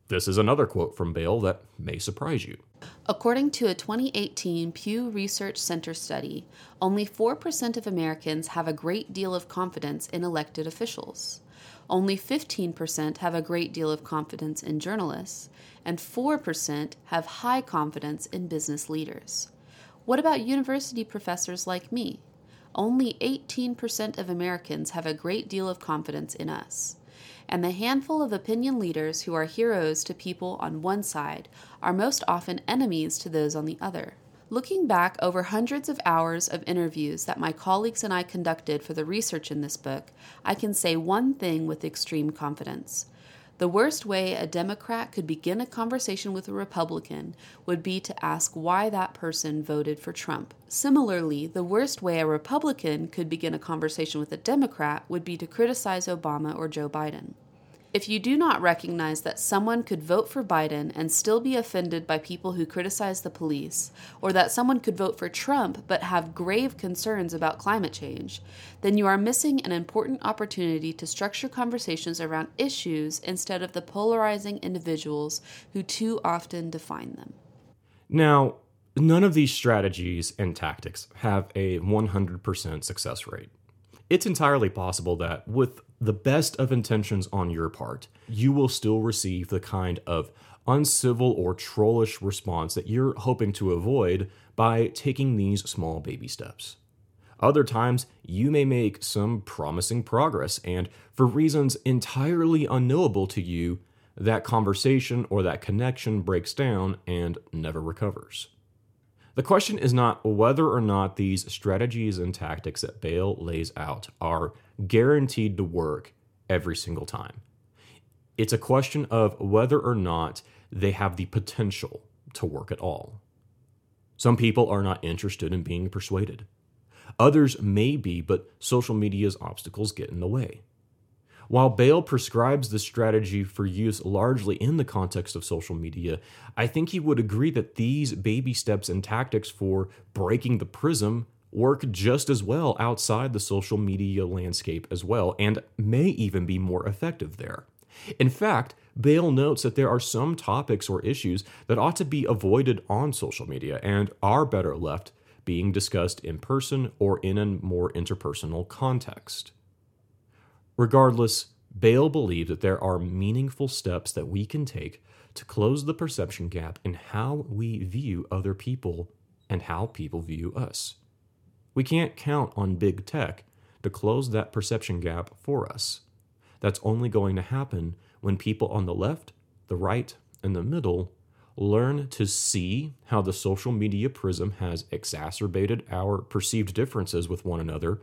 This is another quote from Bail that may surprise you. According to a 2018 Pew Research Center study, only 4% of Americans have a great deal of confidence in elected officials. Only 15% have a great deal of confidence in journalists, and 4% have high confidence in business leaders. What about university professors like me? Only 18% of Americans have a great deal of confidence in us. And the handful of opinion leaders who are heroes to people on one side are most often enemies to those on the other. Looking back over hundreds of hours of interviews that my colleagues and I conducted for the research in this book, I can say one thing with extreme confidence. The worst way a Democrat could begin a conversation with a Republican would be to ask why that person voted for Trump. Similarly, the worst way a Republican could begin a conversation with a Democrat would be to criticize Obama or Joe Biden. If you do not recognize that someone could vote for Biden and still be offended by people who criticize the police, or that someone could vote for Trump but have grave concerns about climate change, then you are missing an important opportunity to structure conversations around issues instead of the polarizing individuals who too often define them. Now, none of these strategies and tactics have a 100% success rate. It's entirely possible that, with the best of intentions on your part, you will still receive the kind of uncivil or trollish response that you're hoping to avoid by taking these small baby steps. Other times, you may make some promising progress, and for reasons entirely unknowable to you, that conversation or that connection breaks down and never recovers. The question is not whether or not these strategies and tactics that Bail lays out are guaranteed to work every single time. It's a question of whether or not they have the potential to work at all. Some people are not interested in being persuaded. Others may be, but social media's obstacles get in the way. While Bail prescribes this strategy for use largely in the context of social media, I think he would agree that these baby steps and tactics for breaking the prism work just as well outside the social media landscape as well, and may even be more effective there. In fact, Bail notes that there are some topics or issues that ought to be avoided on social media and are better left being discussed in person or in a more interpersonal context. Regardless, Bail believed that there are meaningful steps that we can take to close the perception gap in how we view other people and how people view us. We can't count on big tech to close that perception gap for us. That's only going to happen when people on the left, the right, and the middle learn to see how the social media prism has exacerbated our perceived differences with one another.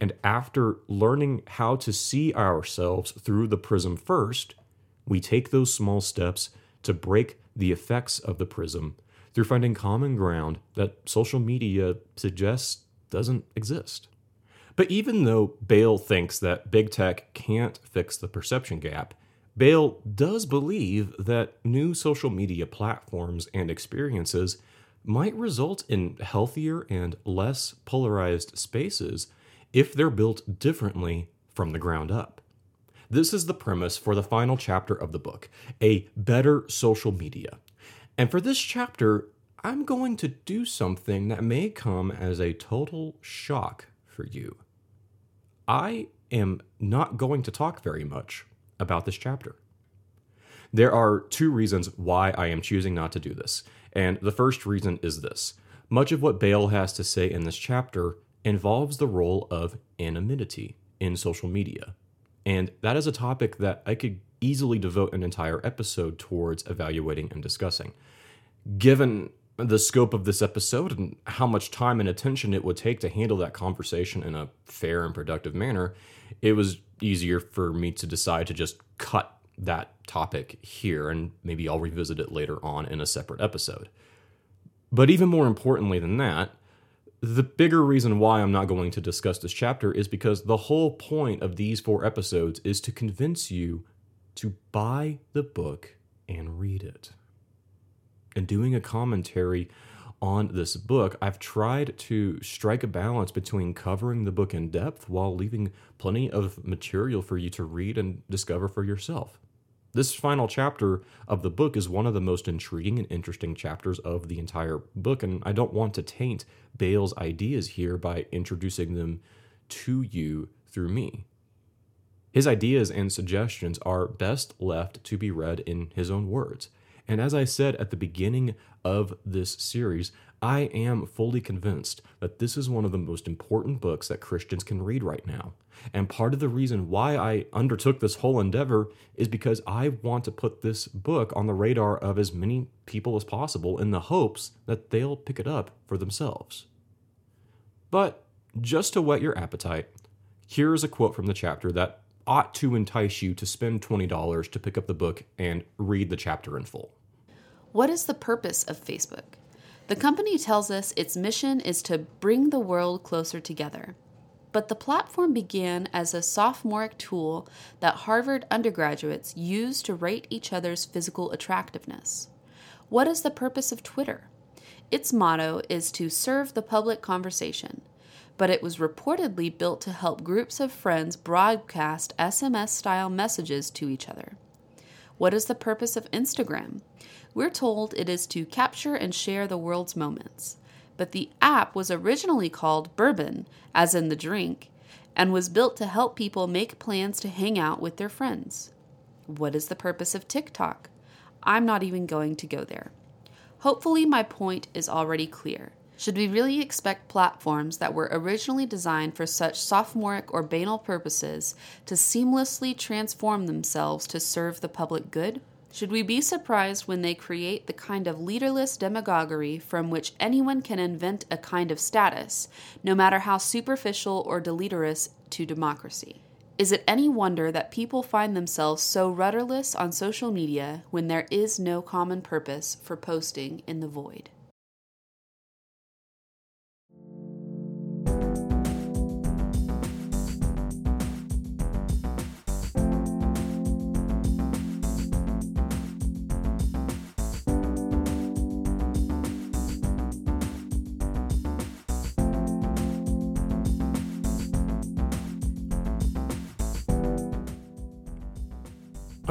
And after learning how to see ourselves through the prism first, we take those small steps to break the effects of the prism through finding common ground that social media suggests doesn't exist. But even though Bail thinks that big tech can't fix the perception gap, Bail does believe that new social media platforms and experiences might result in healthier and less polarized spaces if they're built differently from the ground up. This is the premise for the final chapter of the book a better social media. And for this chapter, I'm going to do something that may come as a total shock for you. I am not going to talk very much about this chapter. There are two reasons why I am choosing not to do this. And the first reason is this much of what Bail has to say in this chapter involves the role of anonymity in social media. And that is a topic that I could easily devote an entire episode towards evaluating and discussing. Given the scope of this episode and how much time and attention it would take to handle that conversation in a fair and productive manner, it was easier for me to decide to just cut that topic here and maybe I'll revisit it later on in a separate episode. But even more importantly than that, the bigger reason why I'm not going to discuss this chapter is because the whole point of these four episodes is to convince you to buy the book and read it. In doing a commentary on this book, I've tried to strike a balance between covering the book in depth while leaving plenty of material for you to read and discover for yourself. This final chapter of the book is one of the most intriguing and interesting chapters of the entire book, and I don't want to taint Bail's ideas here by introducing them to you through me. His ideas and suggestions are best left to be read in his own words. And as I said at the beginning of this series, I am fully convinced that this is one of the most important books that Christians can read right now. And part of the reason why I undertook this whole endeavor is because I want to put this book on the radar of as many people as possible in the hopes that they'll pick it up for themselves. But just to whet your appetite, here is a quote from the chapter that ought to entice you to spend $20 to pick up the book and read the chapter in full. What is the purpose of Facebook? The company tells us its mission is to bring the world closer together. But the platform began as a sophomoric tool that Harvard undergraduates used to rate each other's physical attractiveness. What is the purpose of Twitter? Its motto is to serve the public conversation but it was reportedly built to help groups of friends broadcast SMS style messages to each other. What is the purpose of Instagram? We're told it is to capture and share the world's moments. But the app was originally called Bourbon, as in the drink, and was built to help people make plans to hang out with their friends. What is the purpose of TikTok? I'm not even going to go there. Hopefully, my point is already clear. Should we really expect platforms that were originally designed for such sophomoric or banal purposes to seamlessly transform themselves to serve the public good? Should we be surprised when they create the kind of leaderless demagoguery from which anyone can invent a kind of status, no matter how superficial or deleterious to democracy? Is it any wonder that people find themselves so rudderless on social media when there is no common purpose for posting in the void?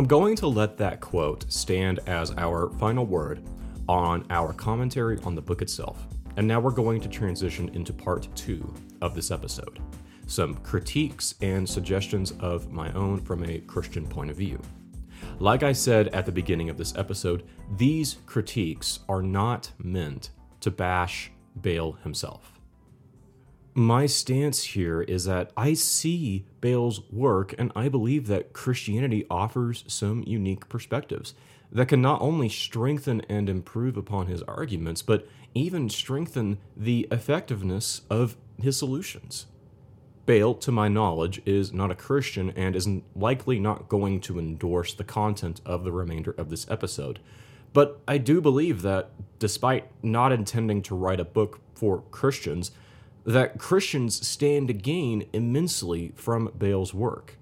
I'm going to let that quote stand as our final word on our commentary on the book itself. And now we're going to transition into part two of this episode some critiques and suggestions of my own from a Christian point of view. Like I said at the beginning of this episode, these critiques are not meant to bash Bail himself my stance here is that I see Bail's work and I believe that Christianity offers some unique perspectives that can not only strengthen and improve upon his arguments, but even strengthen the effectiveness of his solutions. Bail, to my knowledge, is not a Christian and is likely not going to endorse the content of the remainder of this episode. But I do believe that, despite not intending to write a book for Christians, that Christians stand to gain immensely from Bail's work.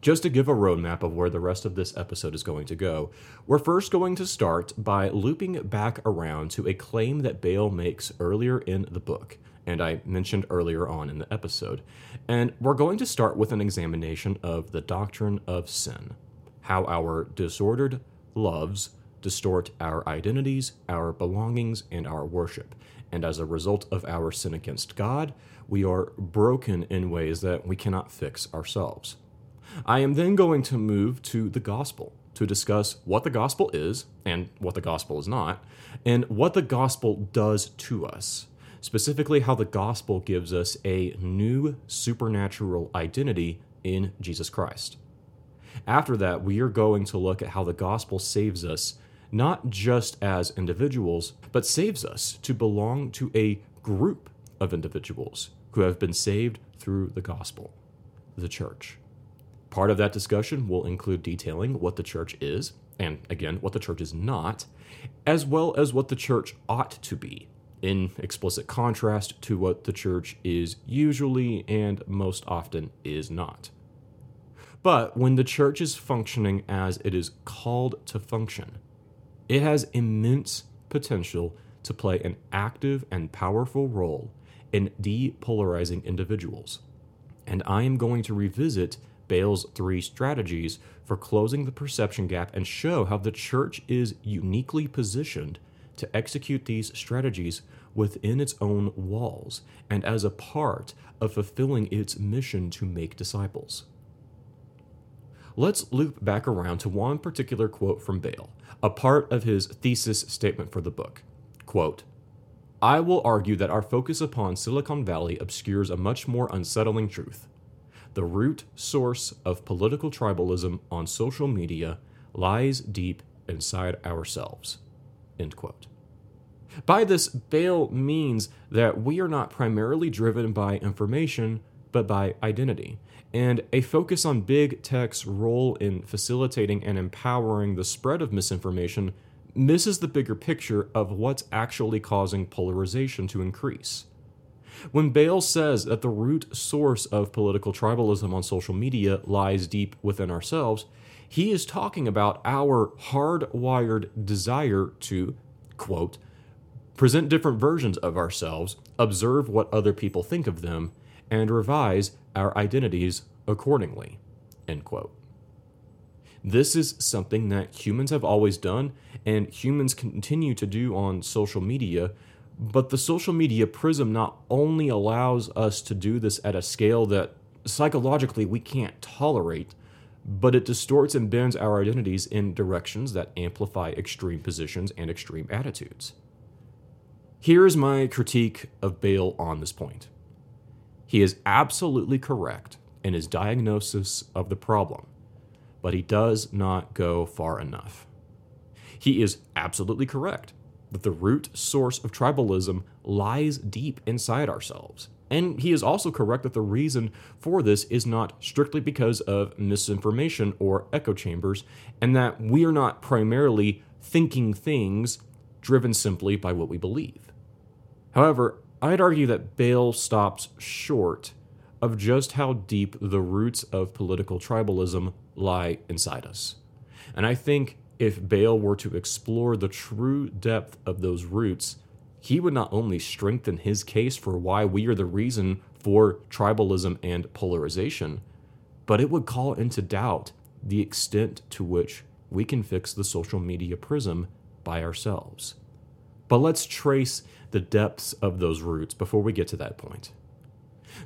Just to give a roadmap of where the rest of this episode is going to go, we're first going to start by looping back around to a claim that Bail makes earlier in the book, and I mentioned earlier on in the episode. And we're going to start with an examination of the doctrine of sin, how our disordered loves distort our identities, our belongings, and our worship and as a result of our sin against God, we are broken in ways that we cannot fix ourselves. I am then going to move to the gospel to discuss what the gospel is and what the gospel is not, and what the gospel does to us. Specifically, how the gospel gives us a new supernatural identity in Jesus Christ. After that, we are going to look at how the gospel saves us, not just as individuals, but saves us to belong to a group of individuals who have been saved through the gospel, the church. Part of that discussion will include detailing what the church is, and again, what the church is not, as well as what the church ought to be, in explicit contrast to what the church is usually and most often is not. But when the church is functioning as it is called to function, it has immense potential to play an active and powerful role in depolarizing individuals. And I am going to revisit Bail's three strategies for closing the perception gap and show how the church is uniquely positioned to execute these strategies within its own walls and as a part of fulfilling its mission to make disciples. Let's loop back around to one particular quote from Bail, a part of his thesis statement for the book. Quote, I will argue that our focus upon Silicon Valley obscures a much more unsettling truth. The root source of political tribalism on social media lies deep inside ourselves. End quote. By this, Bail means that we are not primarily driven by information, but by identity. And a focus on big tech's role in facilitating and empowering the spread of misinformation misses the bigger picture of what's actually causing polarization to increase. When Bail says that the root source of political tribalism on social media lies deep within ourselves, he is talking about our hardwired desire to, quote, present different versions of ourselves, observe what other people think of them, and revise our identities accordingly. End quote. This is something that humans have always done and humans continue to do on social media. But the social media prism not only allows us to do this at a scale that psychologically we can't tolerate, but it distorts and bends our identities in directions that amplify extreme positions and extreme attitudes. Here is my critique of Bail on this point. He is absolutely correct in his diagnosis of the problem, but he does not go far enough. He is absolutely correct that the root source of tribalism lies deep inside ourselves. And he is also correct that the reason for this is not strictly because of misinformation or echo chambers, and that we are not primarily thinking things driven simply by what we believe. However, I'd argue that Bail stops short of just how deep the roots of political tribalism lie inside us. And I think if Bail were to explore the true depth of those roots, he would not only strengthen his case for why we are the reason for tribalism and polarization, but it would call into doubt the extent to which we can fix the social media prism by ourselves. But let's trace the depths of those roots before we get to that point.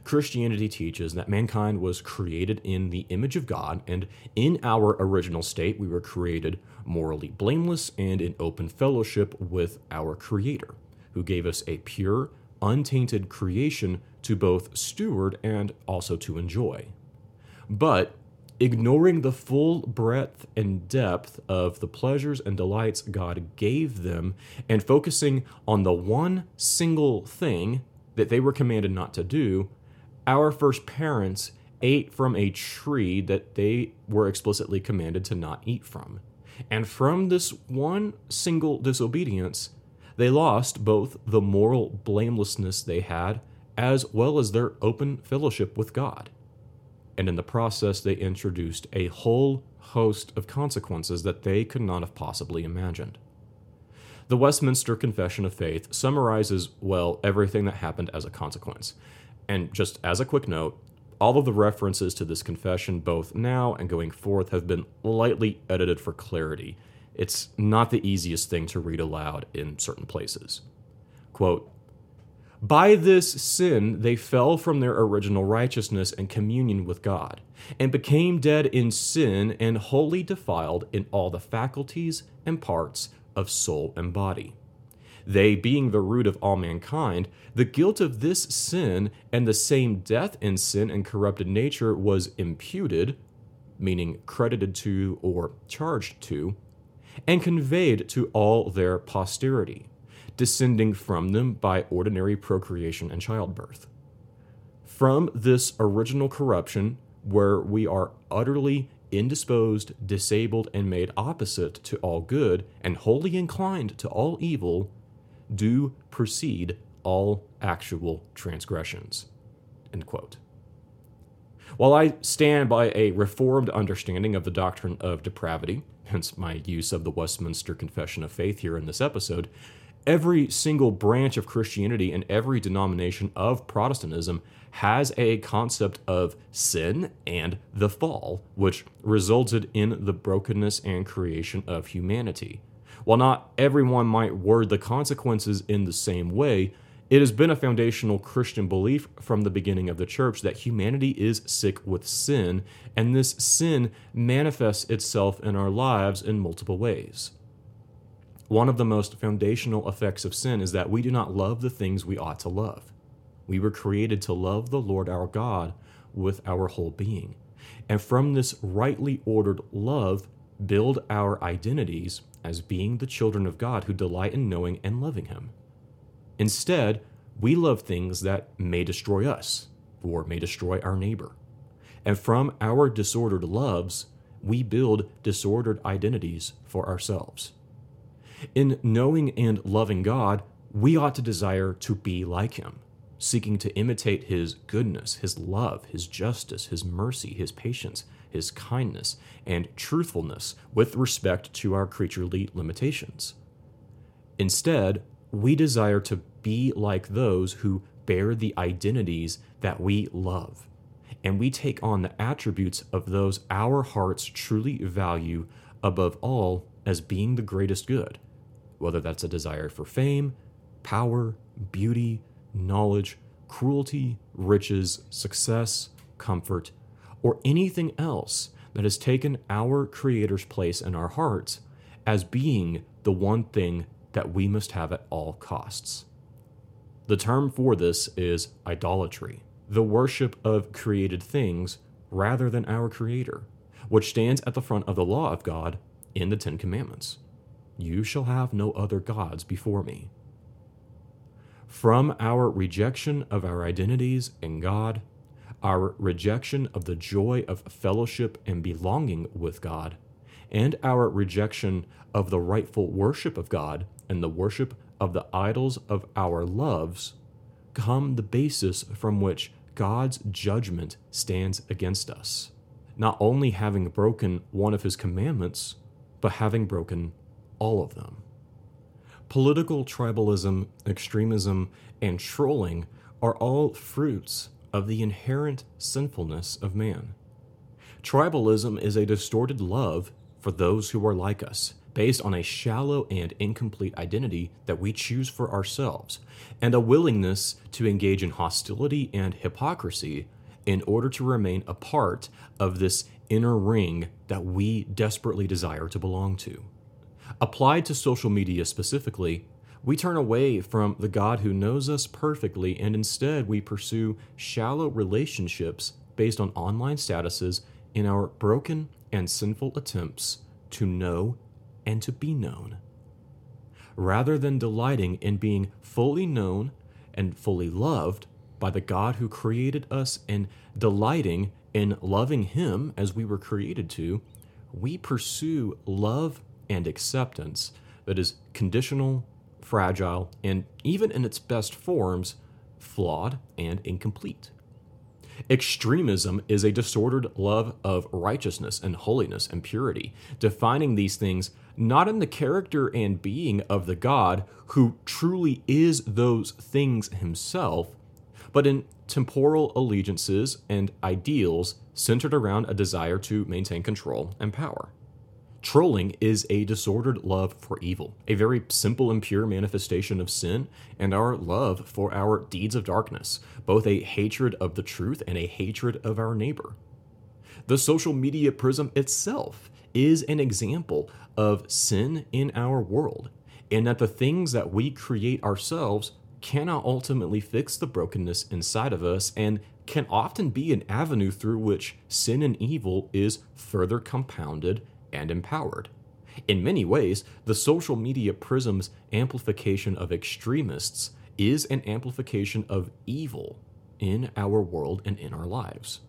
Christianity teaches that mankind was created in the image of God, and in our original state, we were created morally blameless and in open fellowship with our Creator, who gave us a pure, untainted creation to both steward and also to enjoy. But ignoring the full breadth and depth of the pleasures and delights God gave them, and focusing on the one single thing that they were commanded not to do, our first parents ate from a tree that they were explicitly commanded to not eat from. And from this one single disobedience, they lost both the moral blamelessness they had as well as their open fellowship with God and in the process, they introduced a whole host of consequences that they could not have possibly imagined. The Westminster Confession of Faith summarizes well everything that happened as a consequence. And just as a quick note, all of the references to this confession, both now and going forth, have been lightly edited for clarity. It's not the easiest thing to read aloud in certain places. Quote, by this sin, they fell from their original righteousness and communion with God, and became dead in sin and wholly defiled in all the faculties and parts of soul and body. they being the root of all mankind, the guilt of this sin and the same death in sin and corrupted nature was imputed, meaning credited to or charged to, and conveyed to all their posterity, descending from them by ordinary procreation and childbirth. From this original corruption, where we are utterly indisposed, disabled, and made opposite to all good, and wholly inclined to all evil, do proceed all actual transgressions. While I stand by a reformed understanding of the doctrine of depravity, hence my use of the Westminster Confession of Faith here in this episode, every single branch of Christianity and every denomination of Protestantism has a concept of sin and the fall, which resulted in the brokenness and creation of humanity. While not everyone might word the consequences in the same way, it has been a foundational Christian belief from the beginning of the church that humanity is sick with sin, and this sin manifests itself in our lives in multiple ways. One of the most foundational effects of sin is that we do not love the things we ought to love. We were created to love the Lord our God with our whole being. And from this rightly ordered love, build our identities as being the children of God who delight in knowing and loving Him. Instead, we love things that may destroy us or may destroy our neighbor. And from our disordered loves, we build disordered identities for ourselves. In knowing and loving God, we ought to desire to be like Him seeking to imitate his goodness, his love, his justice, his mercy, his patience, his kindness, and truthfulness with respect to our creaturely limitations. Instead, we desire to be like those who bear the identities that we love, and we take on the attributes of those our hearts truly value above all as being the greatest good, whether that's a desire for fame, power, beauty, knowledge, cruelty, riches, success, comfort, or anything else that has taken our Creator's place in our hearts as being the one thing that we must have at all costs. The term for this is idolatry, the worship of created things rather than our Creator, which stands at the front of the law of God in the Ten Commandments. You shall have no other gods before me. From our rejection of our identities in God, our rejection of the joy of fellowship and belonging with God, and our rejection of the rightful worship of God and the worship of the idols of our loves, come the basis from which God's judgment stands against us, not only having broken one of his commandments, but having broken all of them. Political tribalism, extremism, and trolling are all fruits of the inherent sinfulness of man. Tribalism is a distorted love for those who are like us, based on a shallow and incomplete identity that we choose for ourselves, and a willingness to engage in hostility and hypocrisy in order to remain a part of this inner ring that we desperately desire to belong to. Applied to social media specifically, we turn away from the God who knows us perfectly and instead we pursue shallow relationships based on online statuses in our broken and sinful attempts to know and to be known. Rather than delighting in being fully known and fully loved by the God who created us and delighting in loving Him as we were created to, we pursue love and acceptance that is conditional, fragile, and even in its best forms, flawed and incomplete. Extremism is a disordered love of righteousness and holiness and purity, defining these things not in the character and being of the God who truly is those things himself, but in temporal allegiances and ideals centered around a desire to maintain control and power. Trolling is a disordered love for evil, a very simple and pure manifestation of sin and our love for our deeds of darkness, both a hatred of the truth and a hatred of our neighbor. The social media prism itself is an example of sin in our world. and that the things that we create ourselves cannot ultimately fix the brokenness inside of us and can often be an avenue through which sin and evil is further compounded and empowered. In many ways, the social media prism's amplification of extremists is an amplification of evil in our world and in our lives.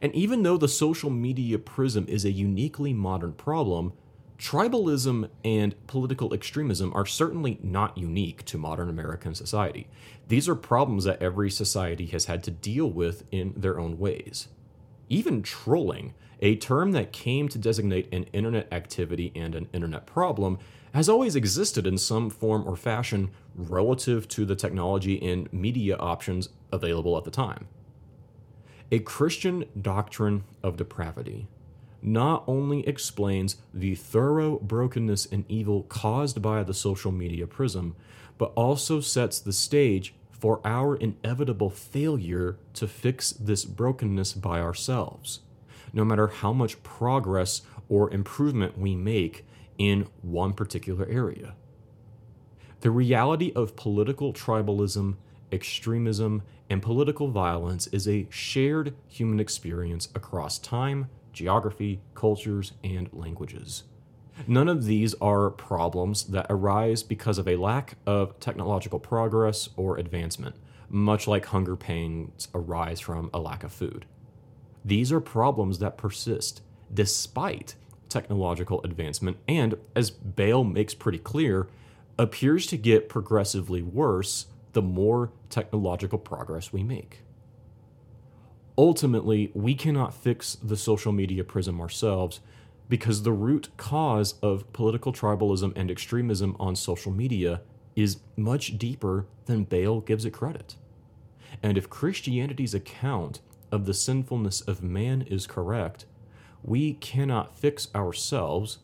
And even though the social media prism is a uniquely modern problem, Tribalism and political extremism are certainly not unique to modern American society. These are problems that every society has had to deal with in their own ways. Even trolling, a term that came to designate an internet activity and an internet problem, has always existed in some form or fashion relative to the technology and media options available at the time. A Christian doctrine of depravity not only explains the thorough brokenness and evil caused by the social media prism, but also sets the stage for our inevitable failure to fix this brokenness by ourselves, no matter how much progress or improvement we make in one particular area. The reality of political tribalism, extremism, and political violence is a shared human experience across time, geography, cultures, and languages. None of these are problems that arise because of a lack of technological progress or advancement, much like hunger pains arise from a lack of food. These are problems that persist despite technological advancement and, as Bail makes pretty clear, appears to get progressively worse the more technological progress we make ultimately, we cannot fix the social media prism ourselves because the root cause of political tribalism and extremism on social media is much deeper than Bail gives it credit. And if Christianity's account of the sinfulness of man is correct, we cannot fix ourselves,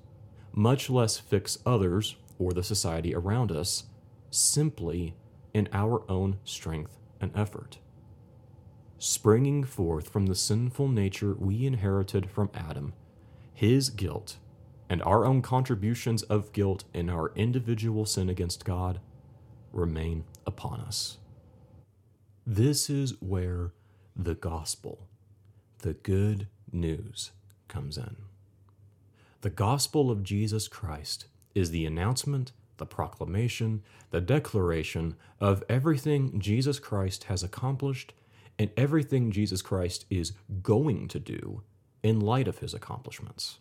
much less fix others or the society around us, simply in our own strength and effort springing forth from the sinful nature we inherited from Adam, his guilt, and our own contributions of guilt in our individual sin against God, remain upon us. This is where the gospel, the good news, comes in. The gospel of Jesus Christ is the announcement, the proclamation, the declaration of everything Jesus Christ has accomplished and everything Jesus Christ is going to do in light of his accomplishments.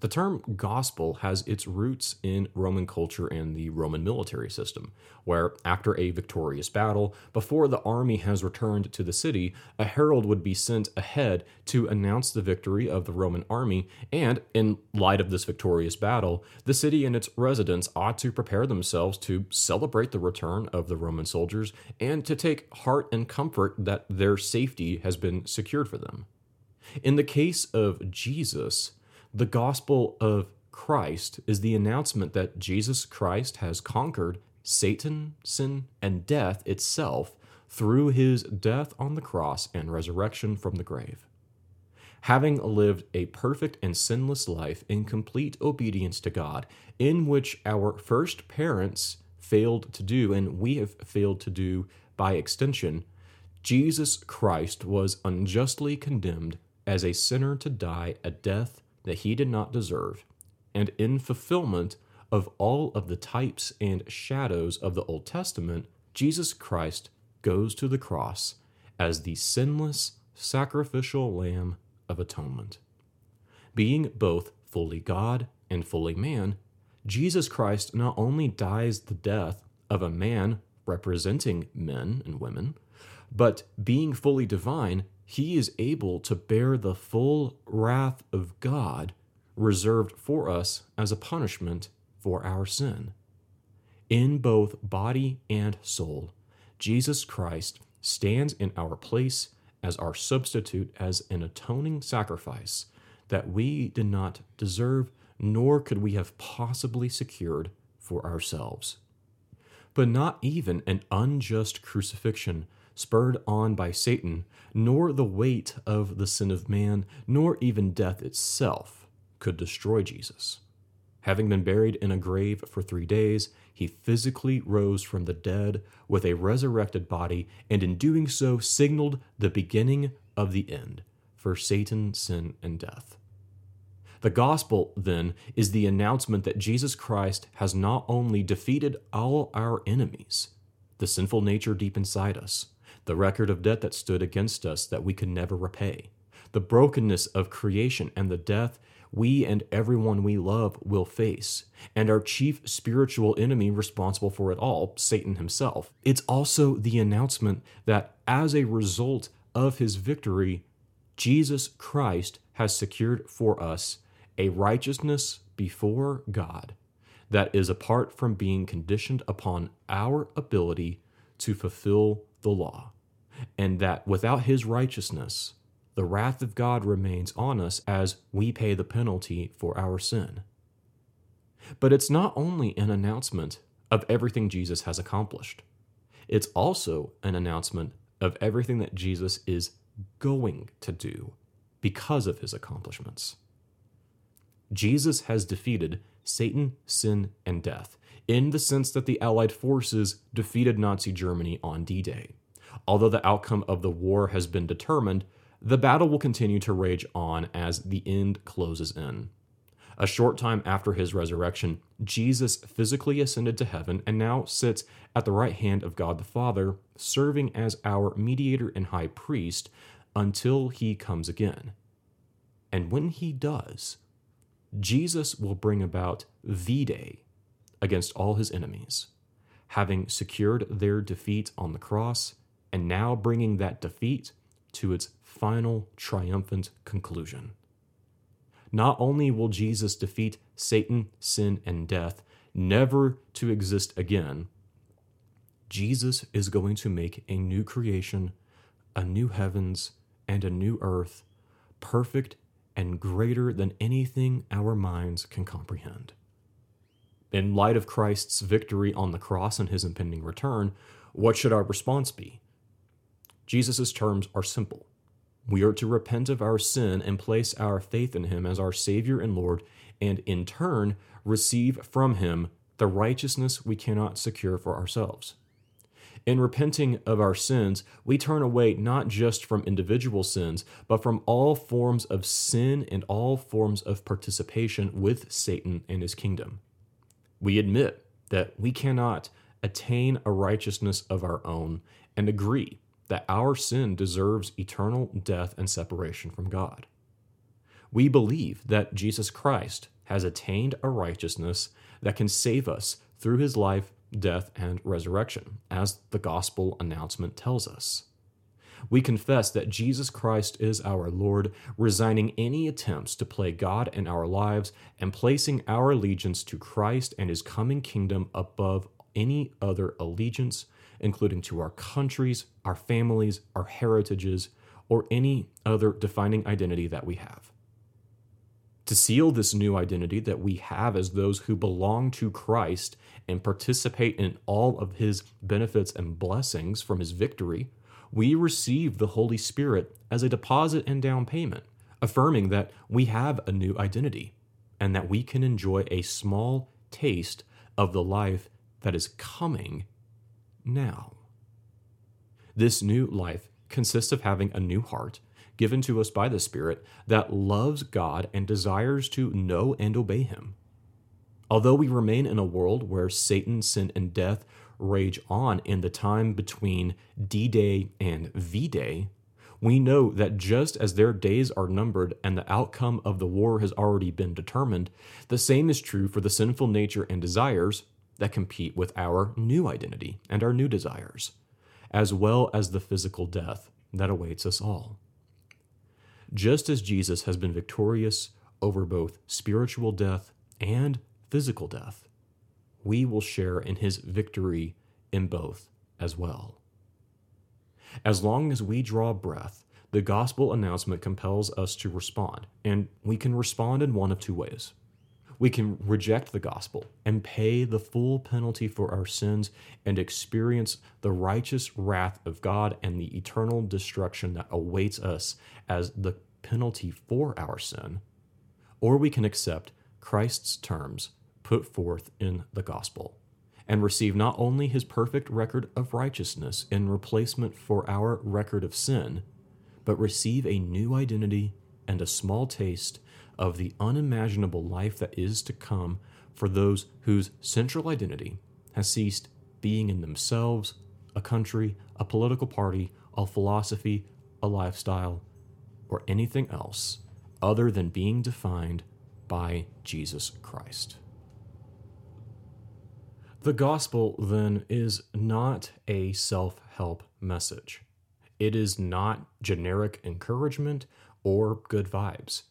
The term gospel has its roots in Roman culture and the Roman military system, where after a victorious battle, before the army has returned to the city, a herald would be sent ahead to announce the victory of the Roman army, and in light of this victorious battle, the city and its residents ought to prepare themselves to celebrate the return of the Roman soldiers and to take heart and comfort that their safety has been secured for them. In the case of Jesus, the gospel of Christ is the announcement that Jesus Christ has conquered Satan, sin, and death itself through his death on the cross and resurrection from the grave. Having lived a perfect and sinless life in complete obedience to God, in which our first parents failed to do, and we have failed to do by extension, Jesus Christ was unjustly condemned as a sinner to die a death that he did not deserve, and in fulfillment of all of the types and shadows of the Old Testament, Jesus Christ goes to the cross as the sinless sacrificial lamb of atonement. Being both fully God and fully man, Jesus Christ not only dies the death of a man representing men and women, but being fully divine, he is able to bear the full wrath of God reserved for us as a punishment for our sin. In both body and soul, Jesus Christ stands in our place as our substitute, as an atoning sacrifice that we did not deserve, nor could we have possibly secured for ourselves. But not even an unjust crucifixion spurred on by Satan, nor the weight of the sin of man, nor even death itself could destroy Jesus. Having been buried in a grave for three days, he physically rose from the dead with a resurrected body, and in doing so signaled the beginning of the end for Satan, sin, and death. The gospel, then, is the announcement that Jesus Christ has not only defeated all our enemies, the sinful nature deep inside us, the record of debt that stood against us that we could never repay, the brokenness of creation, and the death we and everyone we love will face, and our chief spiritual enemy responsible for it all, Satan himself. It's also the announcement that as a result of his victory, Jesus Christ has secured for us a righteousness before God that is apart from being conditioned upon our ability to fulfill the law, and that without his righteousness, the wrath of God remains on us as we pay the penalty for our sin. But it's not only an announcement of everything Jesus has accomplished, it's also an announcement of everything that Jesus is going to do because of his accomplishments. Jesus has defeated Satan, sin, and death in the sense that the Allied forces defeated Nazi Germany on D Day. Although the outcome of the war has been determined, the battle will continue to rage on as the end closes in. A short time after his resurrection, Jesus physically ascended to heaven and now sits at the right hand of God the Father, serving as our mediator and high priest until he comes again. And when he does, Jesus will bring about the day against all his enemies, having secured their defeat on the cross and now bringing that defeat to its final triumphant conclusion. Not only will Jesus defeat Satan, sin, and death, never to exist again, Jesus is going to make a new creation, a new heavens, and a new earth, perfect and greater than anything our minds can comprehend. In light of Christ's victory on the cross and his impending return, what should our response be? Jesus' terms are simple. We are to repent of our sin and place our faith in him as our Savior and Lord, and in turn receive from him the righteousness we cannot secure for ourselves. In repenting of our sins, we turn away not just from individual sins, but from all forms of sin and all forms of participation with Satan and his kingdom. We admit that we cannot attain a righteousness of our own and agree that our sin deserves eternal death and separation from God. We believe that Jesus Christ has attained a righteousness that can save us through his life, death, and resurrection, as the gospel announcement tells us. We confess that Jesus Christ is our Lord, resigning any attempts to play God in our lives and placing our allegiance to Christ and his coming kingdom above any other allegiance including to our countries, our families, our heritages, or any other defining identity that we have. To seal this new identity that we have as those who belong to Christ and participate in all of his benefits and blessings from his victory, we receive the Holy Spirit as a deposit and down payment, affirming that we have a new identity and that we can enjoy a small taste of the life that is coming now. This new life consists of having a new heart given to us by the Spirit that loves God and desires to know and obey Him. Although we remain in a world where Satan, sin, and death rage on in the time between D Day and V Day, we know that just as their days are numbered and the outcome of the war has already been determined, the same is true for the sinful nature and desires that compete with our new identity and our new desires, as well as the physical death that awaits us all. Just as Jesus has been victorious over both spiritual death and physical death, we will share in his victory in both as well. As long as we draw breath, the gospel announcement compels us to respond, and we can respond in one of two ways we can reject the gospel and pay the full penalty for our sins and experience the righteous wrath of God and the eternal destruction that awaits us as the penalty for our sin. Or we can accept Christ's terms put forth in the gospel and receive not only his perfect record of righteousness in replacement for our record of sin, but receive a new identity and a small taste of the unimaginable life that is to come for those whose central identity has ceased being in themselves, a country, a political party, a philosophy, a lifestyle, or anything else other than being defined by Jesus Christ. The gospel, then, is not a self help message. It is not generic encouragement or good vibes.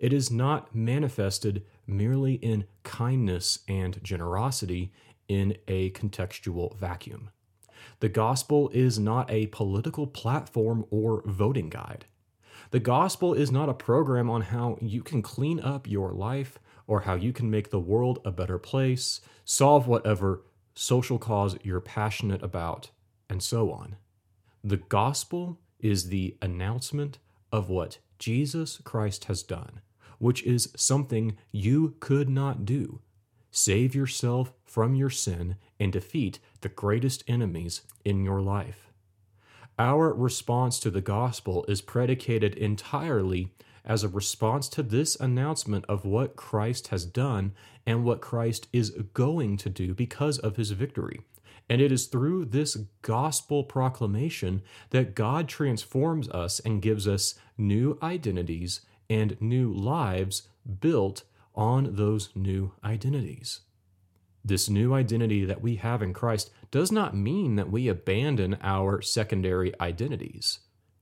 It is not manifested merely in kindness and generosity in a contextual vacuum. The gospel is not a political platform or voting guide. The gospel is not a program on how you can clean up your life or how you can make the world a better place, solve whatever social cause you're passionate about, and so on. The gospel is the announcement of what Jesus Christ has done, which is something you could not do. Save yourself from your sin and defeat the greatest enemies in your life. Our response to the gospel is predicated entirely as a response to this announcement of what Christ has done and what Christ is going to do because of his victory. And it is through this gospel proclamation that God transforms us and gives us new identities and new lives built on those new identities. This new identity that we have in Christ does not mean that we abandon our secondary identities.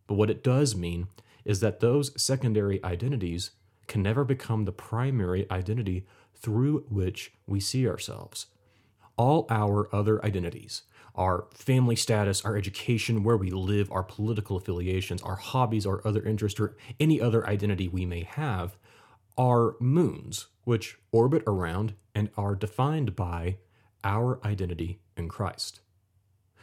But what it does mean is that those secondary identities can never become the primary identity through which we see ourselves. All our other identities, our family status, our education, where we live, our political affiliations, our hobbies, our other interests, or any other identity we may have, are moons which orbit around and are defined by our identity in Christ.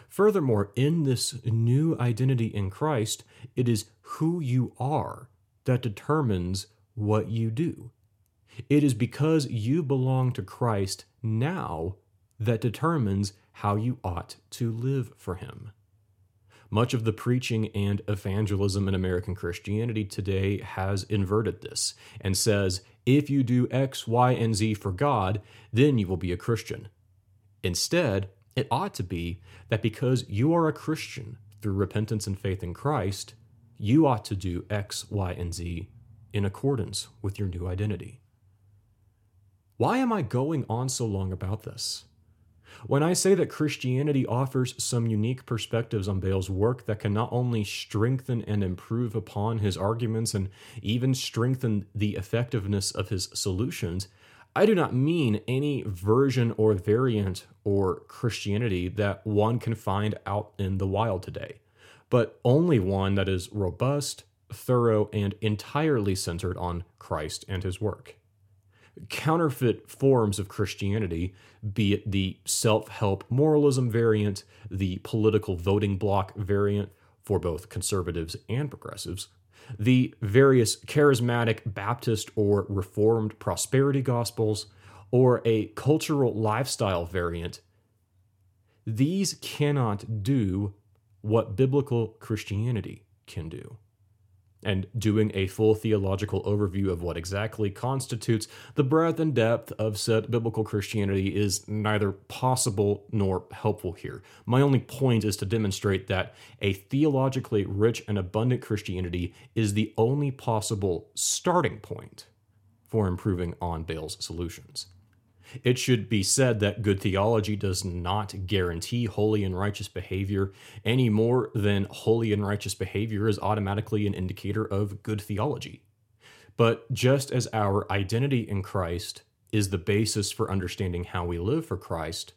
Furthermore, in this new identity in Christ, it is who you are that determines what you do. It is because you belong to Christ now that determines how you ought to live for Him. Much of the preaching and evangelism in American Christianity today has inverted this and says, if you do X, Y, and Z for God, then you will be a Christian. Instead, it ought to be that because you are a Christian through repentance and faith in Christ, you ought to do X, Y, and Z in accordance with your new identity. Why am I going on so long about this? When I say that Christianity offers some unique perspectives on Bail's work that can not only strengthen and improve upon his arguments and even strengthen the effectiveness of his solutions, I do not mean any version or variant or Christianity that one can find out in the wild today, but only one that is robust, thorough, and entirely centered on Christ and his work counterfeit forms of Christianity, be it the self help moralism variant, the political voting bloc variant for both conservatives and progressives, the various charismatic Baptist or Reformed prosperity gospels, or a cultural lifestyle variant, these cannot do what biblical Christianity can do and doing a full theological overview of what exactly constitutes the breadth and depth of said biblical Christianity is neither possible nor helpful here. My only point is to demonstrate that a theologically rich and abundant Christianity is the only possible starting point for improving on Bail's solutions. It should be said that good theology does not guarantee holy and righteous behavior any more than holy and righteous behavior is automatically an indicator of good theology. But just as our identity in Christ is the basis for understanding how we live for Christ,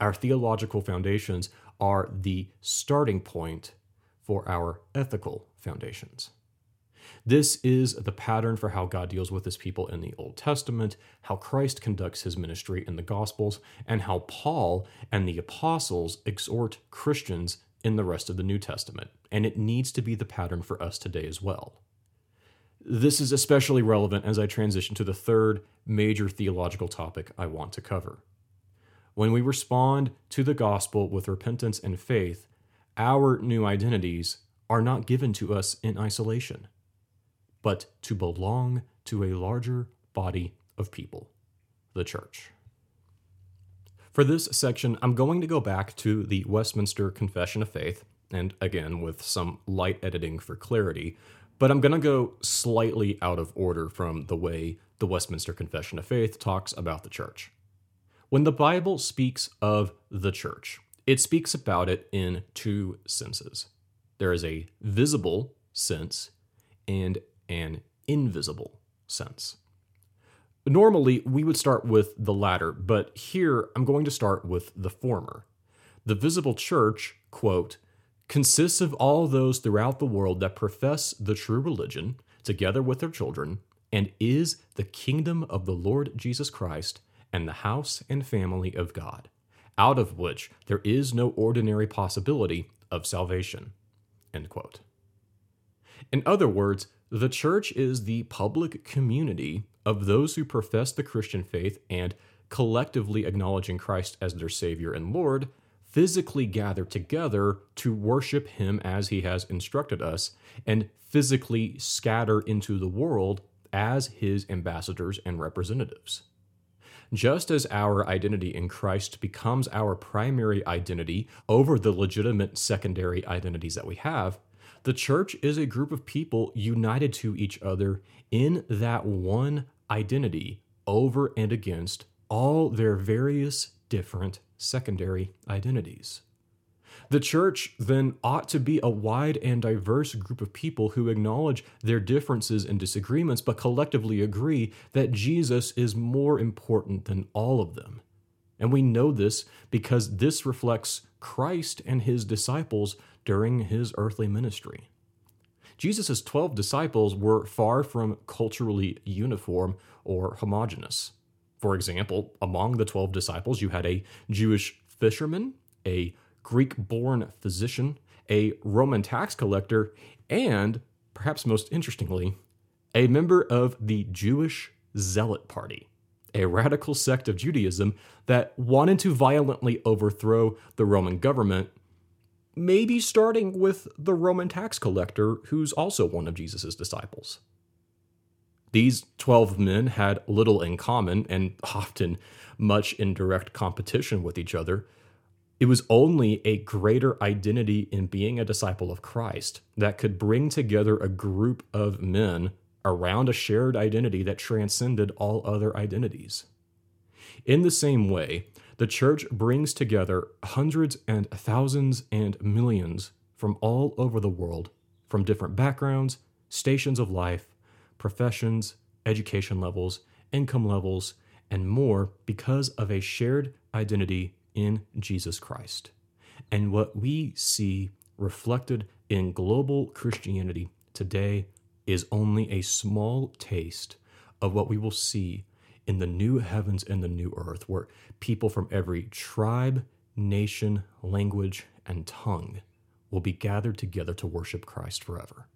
our theological foundations are the starting point for our ethical foundations. This is the pattern for how God deals with his people in the Old Testament, how Christ conducts his ministry in the Gospels, and how Paul and the apostles exhort Christians in the rest of the New Testament. And it needs to be the pattern for us today as well. this is especially relevant as I transition to the third major theological topic I want to cover. When we respond to the gospel with repentance and faith, our new identities are not given to us in isolation, but to belong to a larger body of people, the church. For this section, I'm going to go back to the Westminster Confession of Faith, and again, with some light editing for clarity, but I'm going to go slightly out of order from the way the Westminster Confession of Faith talks about the church. When the Bible speaks of the church, it speaks about it in two senses there is a visible sense and an invisible sense. Normally, we would start with the latter, but here I'm going to start with the former. The visible church, quote, consists of all those throughout the world that profess the true religion, together with their children, and is the kingdom of the Lord Jesus Christ and the house and family of God, out of which there is no ordinary possibility of salvation. In other words, the church is the public community of those who profess the Christian faith and collectively acknowledging Christ as their Savior and Lord physically gather together to worship him as he has instructed us and physically scatter into the world as his ambassadors and representatives. Just as our identity in Christ becomes our primary identity over the legitimate secondary identities that we have, the church is a group of people united to each other in that one identity over and against all their various different secondary identities. The church then ought to be a wide and diverse group of people who acknowledge their differences and disagreements, but collectively agree that Jesus is more important than all of them. And we know this because this reflects Christ and his disciples during his earthly ministry. Jesus' 12 disciples were far from culturally uniform or homogenous. For example, among the 12 disciples, you had a Jewish fisherman, a Greek born physician, a Roman tax collector, and, perhaps most interestingly, a member of the Jewish Zealot Party, a radical sect of Judaism that wanted to violently overthrow the Roman government, maybe starting with the Roman tax collector, who's also one of Jesus' disciples. These 12 men had little in common and often much in direct competition with each other. It was only a greater identity in being a disciple of Christ that could bring together a group of men around a shared identity that transcended all other identities. In the same way, the church brings together hundreds and thousands and millions from all over the world, from different backgrounds, stations of life, professions, education levels, income levels, and more because of a shared identity in Jesus Christ. And what we see reflected in global Christianity today is only a small taste of what we will see in the new heavens and the new earth, where people from every tribe, nation, language, and tongue will be gathered together to worship Christ forever.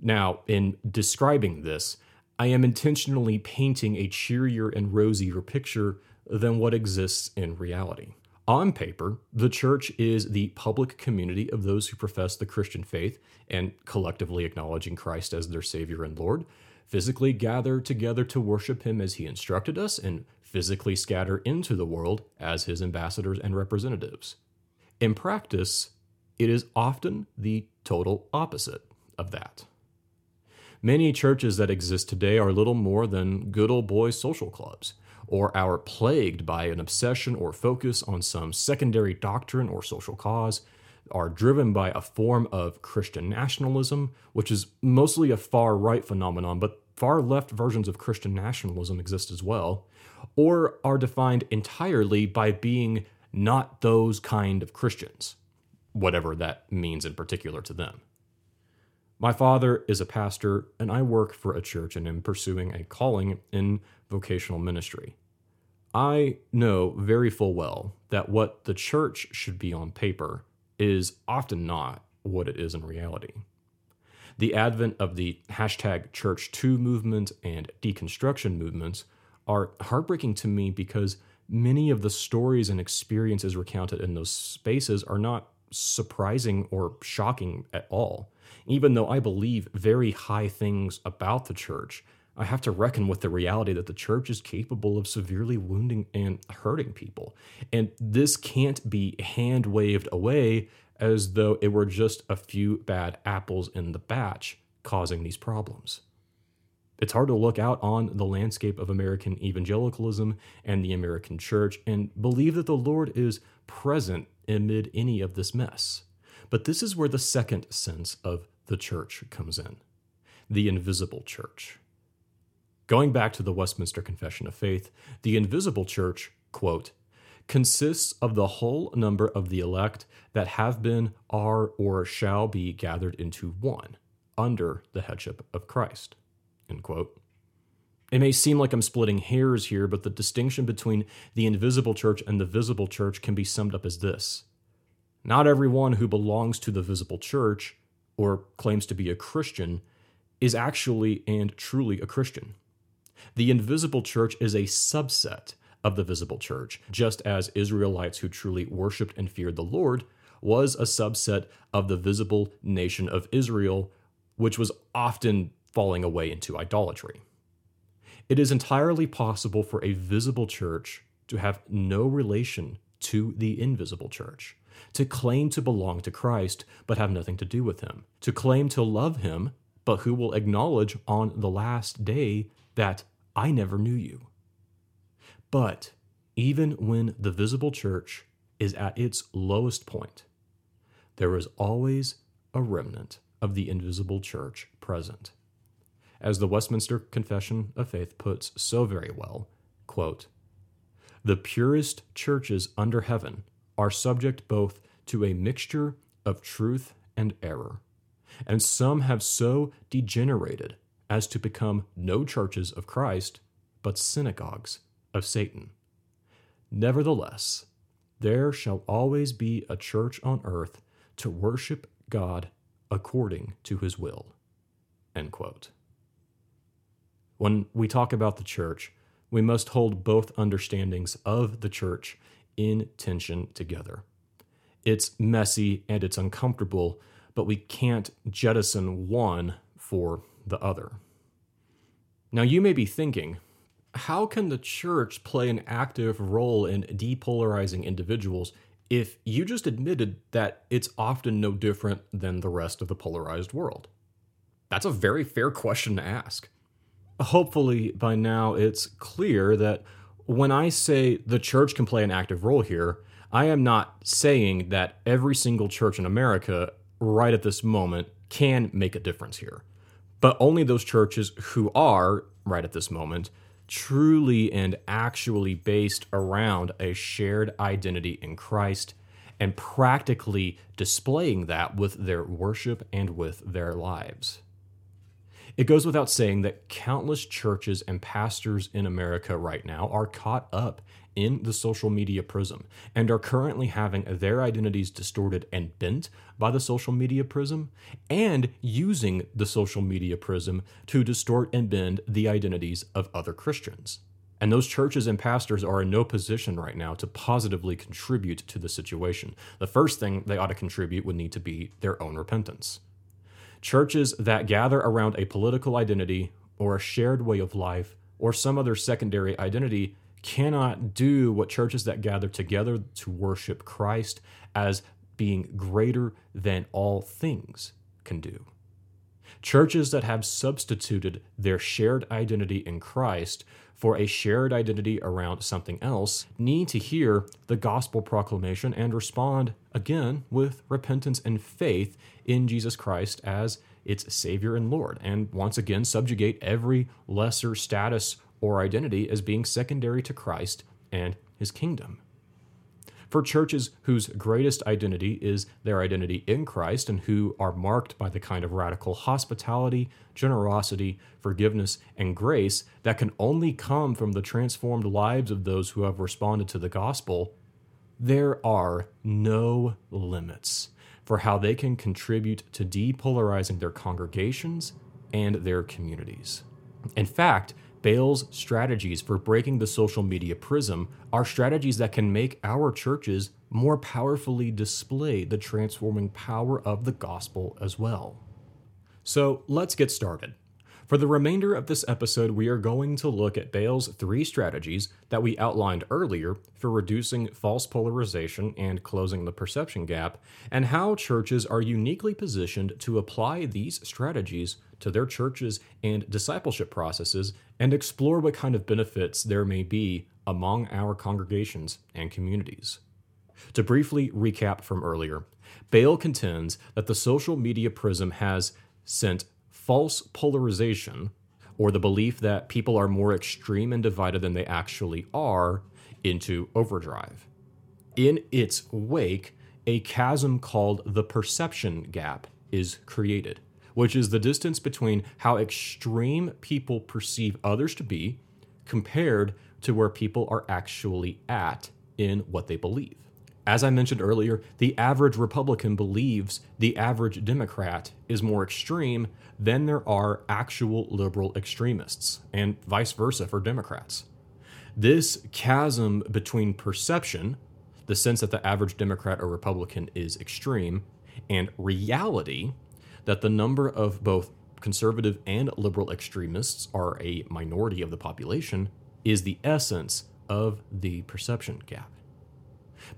Now, in describing this, I am intentionally painting a cheerier and rosier picture than what exists in reality. On paper, the church is the public community of those who profess the Christian faith and collectively acknowledging Christ as their Savior and Lord, physically gather together to worship Him as He instructed us, and physically scatter into the world as His ambassadors and representatives. In practice, it is often the total opposite of that. Many churches that exist today are little more than good old boy social clubs, or are plagued by an obsession or focus on some secondary doctrine or social cause, are driven by a form of Christian nationalism, which is mostly a far right phenomenon, but far left versions of Christian nationalism exist as well, or are defined entirely by being not those kind of Christians, whatever that means in particular to them. My father is a pastor, and I work for a church and am pursuing a calling in vocational ministry. I know very full well that what the church should be on paper is often not what it is in reality. The advent of the hashtag ChurchToo movement and deconstruction movements are heartbreaking to me because many of the stories and experiences recounted in those spaces are not surprising or shocking at all. Even though I believe very high things about the church, I have to reckon with the reality that the church is capable of severely wounding and hurting people. And this can't be hand waved away as though it were just a few bad apples in the batch causing these problems. It's hard to look out on the landscape of American evangelicalism and the American church and believe that the Lord is present amid any of this mess. But this is where the second sense of the church comes in the invisible church. Going back to the Westminster Confession of Faith, the invisible church, quote, consists of the whole number of the elect that have been, are, or shall be gathered into one under the headship of Christ. End quote. It may seem like I'm splitting hairs here, but the distinction between the invisible church and the visible church can be summed up as this Not everyone who belongs to the visible church or claims to be a Christian is actually and truly a Christian. The invisible church is a subset of the visible church, just as Israelites who truly worshiped and feared the Lord was a subset of the visible nation of Israel, which was often falling away into idolatry. It is entirely possible for a visible church to have no relation to the invisible church, to claim to belong to Christ but have nothing to do with him, to claim to love him but who will acknowledge on the last day that I never knew you. But even when the visible church is at its lowest point, there is always a remnant of the invisible church present. As the Westminster Confession of Faith puts so very well, quote, the purest churches under heaven are subject both to a mixture of truth and error, and some have so degenerated as to become no churches of Christ, but synagogues of Satan. Nevertheless, there shall always be a church on earth to worship God according to his will. When we talk about the church, we must hold both understandings of the church in tension together. It's messy and it's uncomfortable, but we can't jettison one for the other. Now, you may be thinking, how can the church play an active role in depolarizing individuals if you just admitted that it's often no different than the rest of the polarized world? That's a very fair question to ask. Hopefully, by now, it's clear that when I say the church can play an active role here, I am not saying that every single church in America, right at this moment, can make a difference here but only those churches who are, right at this moment, truly and actually based around a shared identity in Christ and practically displaying that with their worship and with their lives. It goes without saying that countless churches and pastors in America right now are caught up in the social media prism and are currently having their identities distorted and bent by the social media prism and using the social media prism to distort and bend the identities of other Christians. And those churches and pastors are in no position right now to positively contribute to the situation. The first thing they ought to contribute would need to be their own repentance. Churches that gather around a political identity or a shared way of life or some other secondary identity cannot do what churches that gather together to worship Christ as being greater than all things can do. Churches that have substituted their shared identity in Christ for a shared identity around something else need to hear the gospel proclamation and respond again with repentance and faith in Jesus Christ as its Savior and Lord, and once again subjugate every lesser status or identity as being secondary to Christ and his kingdom. For churches whose greatest identity is their identity in Christ and who are marked by the kind of radical hospitality, generosity, forgiveness, and grace that can only come from the transformed lives of those who have responded to the gospel, there are no limits for how they can contribute to depolarizing their congregations and their communities. In fact, Bail's strategies for breaking the social media prism are strategies that can make our churches more powerfully display the transforming power of the gospel as well. So let's get started. For the remainder of this episode, we are going to look at Bail's three strategies that we outlined earlier for reducing false polarization and closing the perception gap, and how churches are uniquely positioned to apply these strategies to their churches and discipleship processes and explore what kind of benefits there may be among our congregations and communities. To briefly recap from earlier, Bail contends that the social media prism has sent false polarization, or the belief that people are more extreme and divided than they actually are, into overdrive. In its wake, a chasm called the perception gap is created, which is the distance between how extreme people perceive others to be compared to where people are actually at in what they believe. As I mentioned earlier, the average Republican believes the average Democrat is more extreme than there are actual liberal extremists, and vice versa for Democrats. This chasm between perception, the sense that the average Democrat or Republican is extreme, and reality, that the number of both conservative and liberal extremists are a minority of the population, is the essence of the perception gap.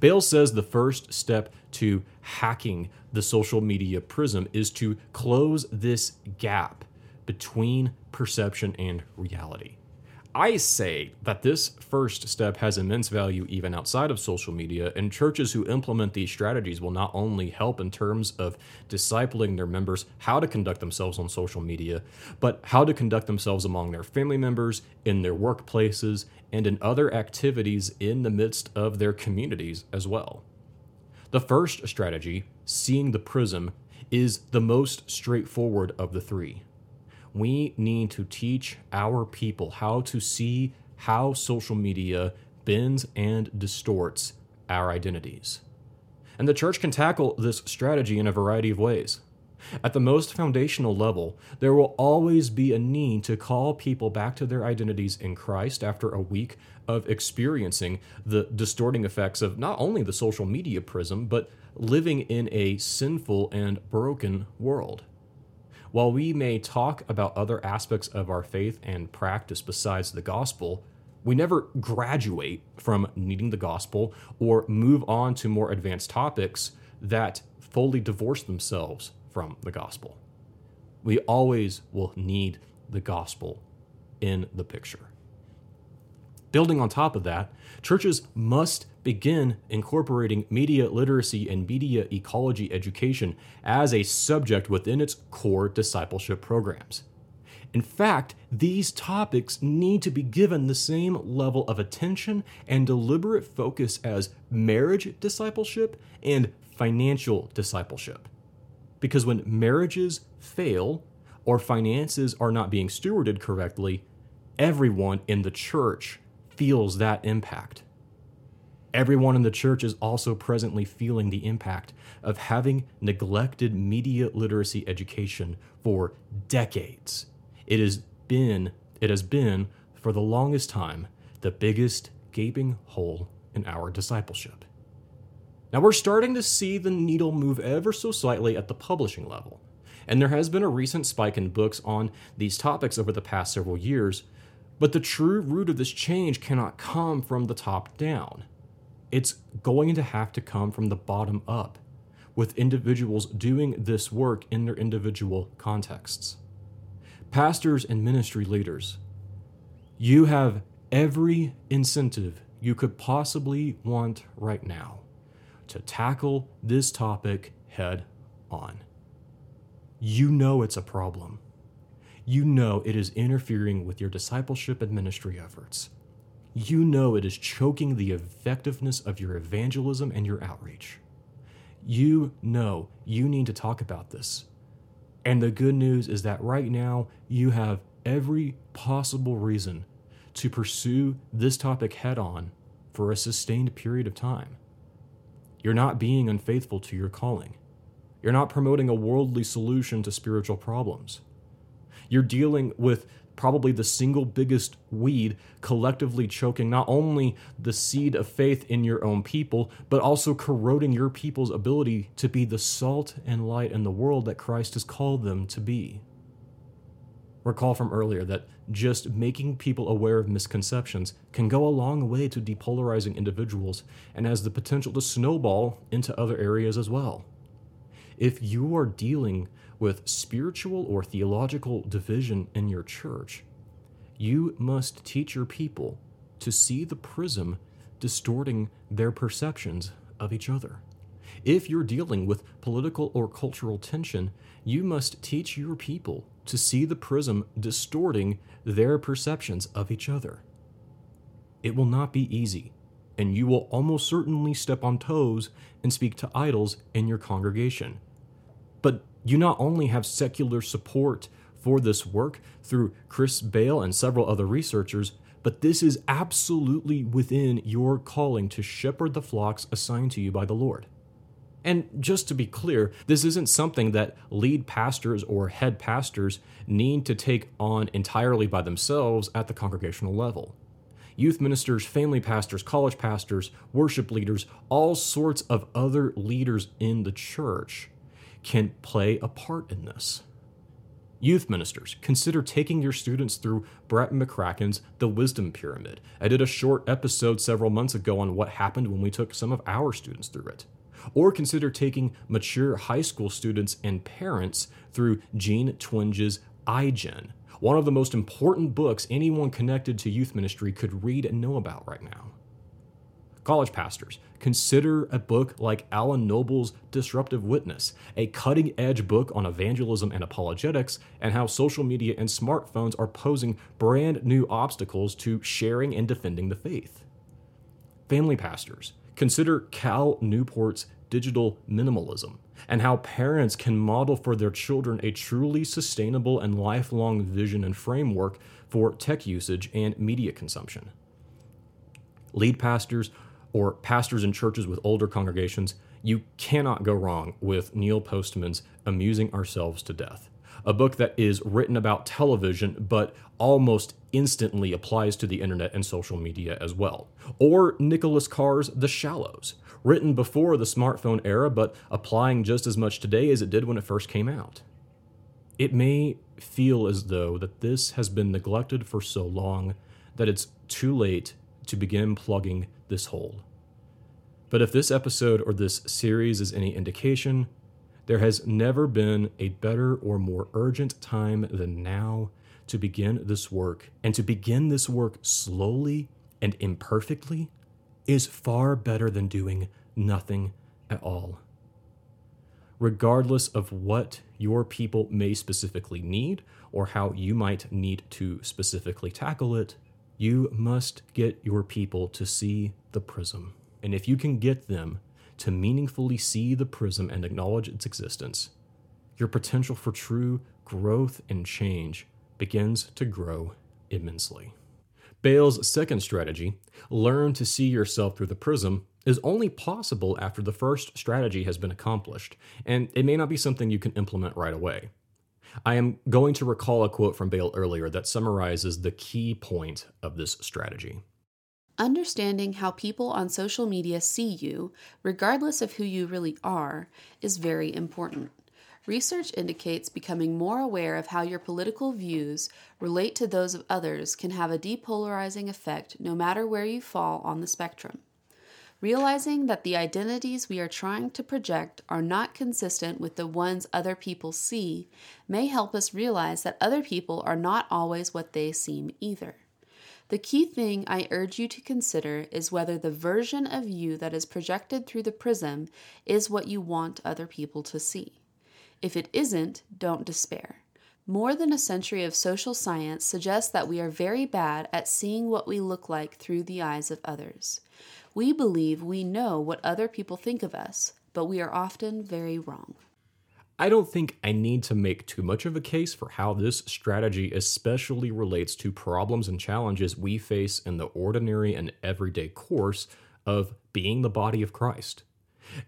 Bail says the first step to hacking the social media prism is to close this gap between perception and reality. I say that this first step has immense value even outside of social media, and churches who implement these strategies will not only help in terms of discipling their members how to conduct themselves on social media, but how to conduct themselves among their family members, in their workplaces, and in other activities in the midst of their communities as well. The first strategy, seeing the prism, is the most straightforward of the three we need to teach our people how to see how social media bends and distorts our identities. And the church can tackle this strategy in a variety of ways. At the most foundational level, there will always be a need to call people back to their identities in Christ after a week of experiencing the distorting effects of not only the social media prism, but living in a sinful and broken world. While we may talk about other aspects of our faith and practice besides the gospel, we never graduate from needing the gospel or move on to more advanced topics that fully divorce themselves from the gospel. We always will need the gospel in the picture. Building on top of that, churches must begin incorporating media literacy and media ecology education as a subject within its core discipleship programs. In fact, these topics need to be given the same level of attention and deliberate focus as marriage discipleship and financial discipleship. Because when marriages fail or finances are not being stewarded correctly, everyone in the church feels that impact. Everyone in the church is also presently feeling the impact of having neglected media literacy education for decades. It has been it has been for the longest time the biggest gaping hole in our discipleship. Now we're starting to see the needle move ever so slightly at the publishing level. And there has been a recent spike in books on these topics over the past several years, but the true root of this change cannot come from the top down. It's going to have to come from the bottom up, with individuals doing this work in their individual contexts. Pastors and ministry leaders, you have every incentive you could possibly want right now to tackle this topic head on. You know it's a problem you know it is interfering with your discipleship and ministry efforts. You know it is choking the effectiveness of your evangelism and your outreach. You know you need to talk about this. And the good news is that right now you have every possible reason to pursue this topic head on for a sustained period of time. You're not being unfaithful to your calling. You're not promoting a worldly solution to spiritual problems. You're dealing with probably the single biggest weed collectively choking not only the seed of faith in your own people, but also corroding your people's ability to be the salt and light in the world that Christ has called them to be. Recall from earlier that just making people aware of misconceptions can go a long way to depolarizing individuals and has the potential to snowball into other areas as well. If you are dealing with spiritual or theological division in your church, you must teach your people to see the prism distorting their perceptions of each other. If you're dealing with political or cultural tension, you must teach your people to see the prism distorting their perceptions of each other. It will not be easy, and you will almost certainly step on toes and speak to idols in your congregation. But you not only have secular support for this work through Chris Bail and several other researchers, but this is absolutely within your calling to shepherd the flocks assigned to you by the Lord. And just to be clear, this isn't something that lead pastors or head pastors need to take on entirely by themselves at the congregational level. Youth ministers, family pastors, college pastors, worship leaders, all sorts of other leaders in the church can play a part in this. Youth ministers, consider taking your students through Brett McCracken's The Wisdom Pyramid. I did a short episode several months ago on what happened when we took some of our students through it. Or consider taking mature high school students and parents through Jean Twenge's iGen, one of the most important books anyone connected to youth ministry could read and know about right now. College pastors, consider a book like Alan Noble's Disruptive Witness, a cutting edge book on evangelism and apologetics, and how social media and smartphones are posing brand new obstacles to sharing and defending the faith. Family pastors, consider Cal Newport's Digital Minimalism and how parents can model for their children a truly sustainable and lifelong vision and framework for tech usage and media consumption. Lead pastors or pastors in churches with older congregations, you cannot go wrong with Neil Postman's Amusing Ourselves to Death, a book that is written about television but almost instantly applies to the internet and social media as well. Or Nicholas Carr's The Shallows, written before the smartphone era but applying just as much today as it did when it first came out. It may feel as though that this has been neglected for so long that it's too late to begin plugging this hole. But if this episode or this series is any indication, there has never been a better or more urgent time than now to begin this work. And to begin this work slowly and imperfectly is far better than doing nothing at all. Regardless of what your people may specifically need or how you might need to specifically tackle it, you must get your people to see the prism. And if you can get them to meaningfully see the prism and acknowledge its existence, your potential for true growth and change begins to grow immensely. Bail's second strategy, learn to see yourself through the prism, is only possible after the first strategy has been accomplished, and it may not be something you can implement right away. I am going to recall a quote from Bale earlier that summarizes the key point of this strategy. Understanding how people on social media see you, regardless of who you really are, is very important. Research indicates becoming more aware of how your political views relate to those of others can have a depolarizing effect no matter where you fall on the spectrum. Realizing that the identities we are trying to project are not consistent with the ones other people see may help us realize that other people are not always what they seem either. The key thing I urge you to consider is whether the version of you that is projected through the prism is what you want other people to see. If it isn't, don't despair. More than a century of social science suggests that we are very bad at seeing what we look like through the eyes of others. We believe we know what other people think of us, but we are often very wrong. I don't think I need to make too much of a case for how this strategy especially relates to problems and challenges we face in the ordinary and everyday course of being the body of Christ.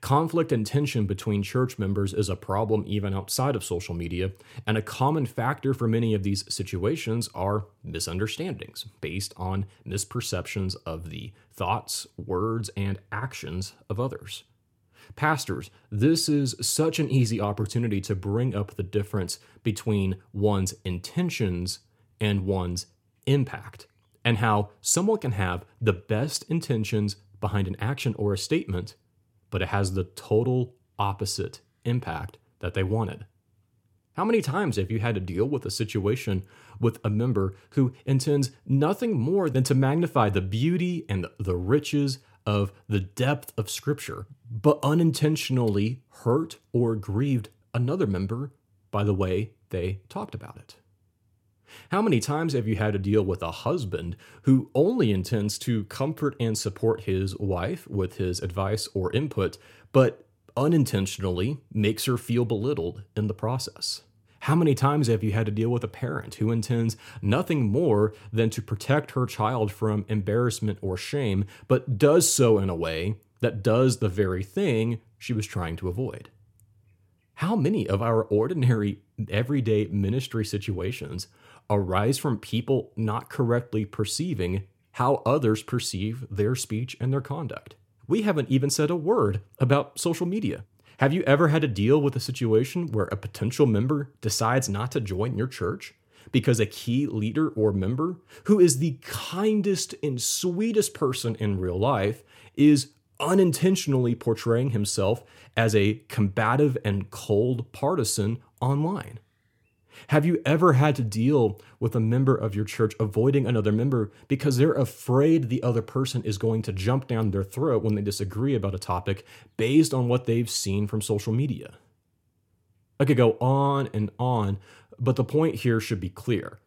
Conflict and tension between church members is a problem even outside of social media, and a common factor for many of these situations are misunderstandings based on misperceptions of the thoughts, words, and actions of others. Pastors, this is such an easy opportunity to bring up the difference between one's intentions and one's impact, and how someone can have the best intentions behind an action or a statement but it has the total opposite impact that they wanted. How many times have you had to deal with a situation with a member who intends nothing more than to magnify the beauty and the riches of the depth of Scripture, but unintentionally hurt or grieved another member by the way they talked about it? How many times have you had to deal with a husband who only intends to comfort and support his wife with his advice or input, but unintentionally makes her feel belittled in the process? How many times have you had to deal with a parent who intends nothing more than to protect her child from embarrassment or shame, but does so in a way that does the very thing she was trying to avoid? How many of our ordinary, everyday ministry situations arise from people not correctly perceiving how others perceive their speech and their conduct. We haven't even said a word about social media. Have you ever had to deal with a situation where a potential member decides not to join your church because a key leader or member, who is the kindest and sweetest person in real life, is unintentionally portraying himself as a combative and cold partisan online? Have you ever had to deal with a member of your church avoiding another member because they're afraid the other person is going to jump down their throat when they disagree about a topic based on what they've seen from social media? I could go on and on, but the point here should be clear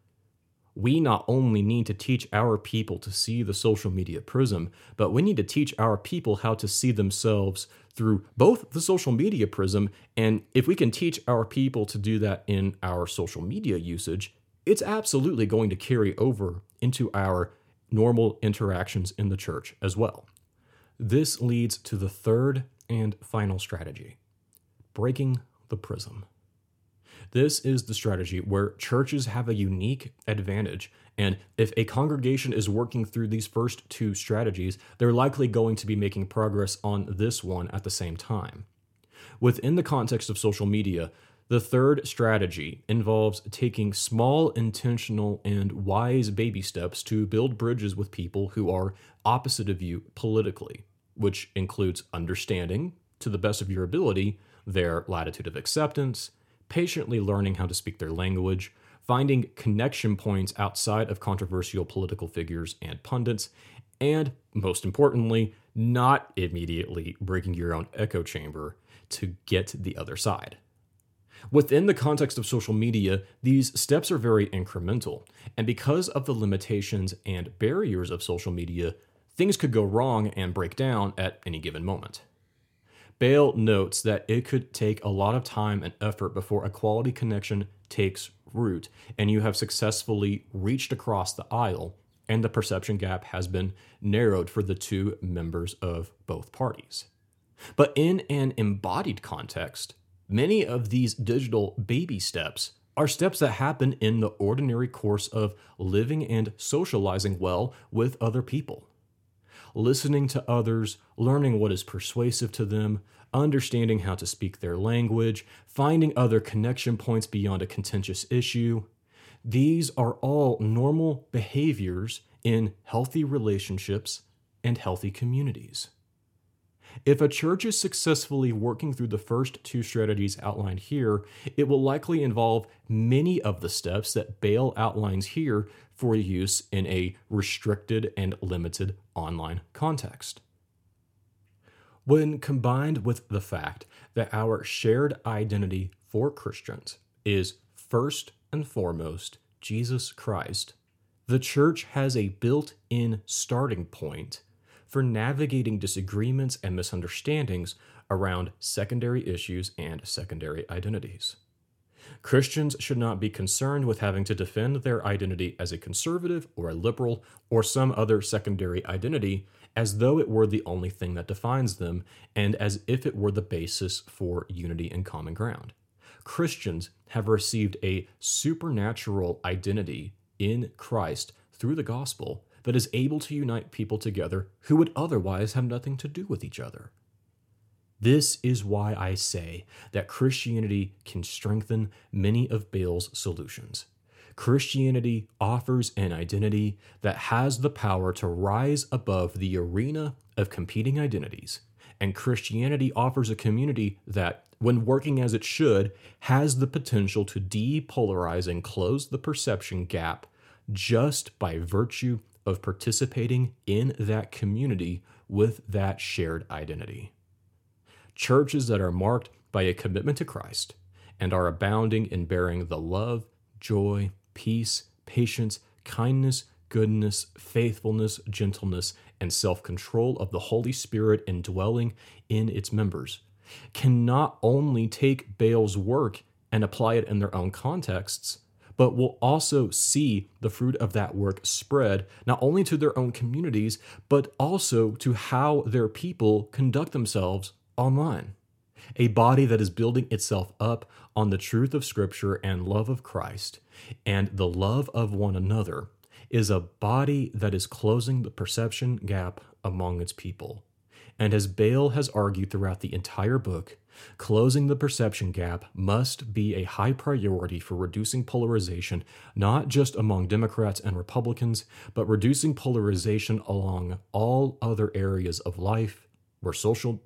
we not only need to teach our people to see the social media prism, but we need to teach our people how to see themselves through both the social media prism. And if we can teach our people to do that in our social media usage, it's absolutely going to carry over into our normal interactions in the church as well. This leads to the third and final strategy breaking the prism. This is the strategy where churches have a unique advantage. And if a congregation is working through these first two strategies, they're likely going to be making progress on this one at the same time. Within the context of social media, the third strategy involves taking small, intentional, and wise baby steps to build bridges with people who are opposite of you politically, which includes understanding, to the best of your ability, their latitude of acceptance, patiently learning how to speak their language, finding connection points outside of controversial political figures and pundits, and most importantly, not immediately breaking your own echo chamber to get the other side. Within the context of social media, these steps are very incremental, and because of the limitations and barriers of social media, things could go wrong and break down at any given moment. Bail notes that it could take a lot of time and effort before a quality connection takes root and you have successfully reached across the aisle and the perception gap has been narrowed for the two members of both parties. But in an embodied context, many of these digital baby steps are steps that happen in the ordinary course of living and socializing well with other people listening to others, learning what is persuasive to them, understanding how to speak their language, finding other connection points beyond a contentious issue. These are all normal behaviors in healthy relationships and healthy communities. If a church is successfully working through the first two strategies outlined here, it will likely involve many of the steps that Bail outlines here for use in a restricted and limited online context. When combined with the fact that our shared identity for Christians is first and foremost Jesus Christ, the church has a built in starting point for navigating disagreements and misunderstandings around secondary issues and secondary identities. Christians should not be concerned with having to defend their identity as a conservative or a liberal or some other secondary identity as though it were the only thing that defines them and as if it were the basis for unity and common ground. Christians have received a supernatural identity in Christ through the gospel that is able to unite people together who would otherwise have nothing to do with each other. This is why I say that Christianity can strengthen many of Bail's solutions. Christianity offers an identity that has the power to rise above the arena of competing identities. And Christianity offers a community that, when working as it should, has the potential to depolarize and close the perception gap just by virtue of participating in that community with that shared identity churches that are marked by a commitment to Christ and are abounding in bearing the love, joy, peace, patience, kindness, goodness, faithfulness, gentleness, and self control of the Holy Spirit indwelling in its members, can not only take Bail's work and apply it in their own contexts, but will also see the fruit of that work spread not only to their own communities, but also to how their people conduct themselves online. A body that is building itself up on the truth of Scripture and love of Christ and the love of one another is a body that is closing the perception gap among its people. And as Bail has argued throughout the entire book, closing the perception gap must be a high priority for reducing polarization, not just among Democrats and Republicans, but reducing polarization along all other areas of life where social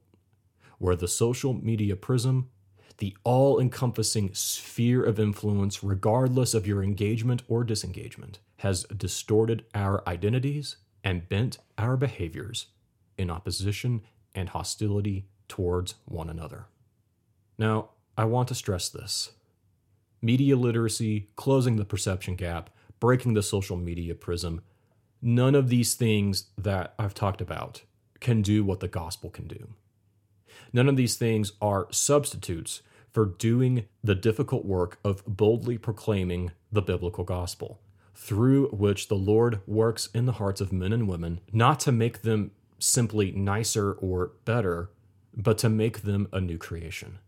where the social media prism, the all encompassing sphere of influence, regardless of your engagement or disengagement, has distorted our identities and bent our behaviors in opposition and hostility towards one another. Now, I want to stress this media literacy, closing the perception gap, breaking the social media prism, none of these things that I've talked about can do what the gospel can do. None of these things are substitutes for doing the difficult work of boldly proclaiming the biblical gospel, through which the Lord works in the hearts of men and women, not to make them simply nicer or better, but to make them a new creation.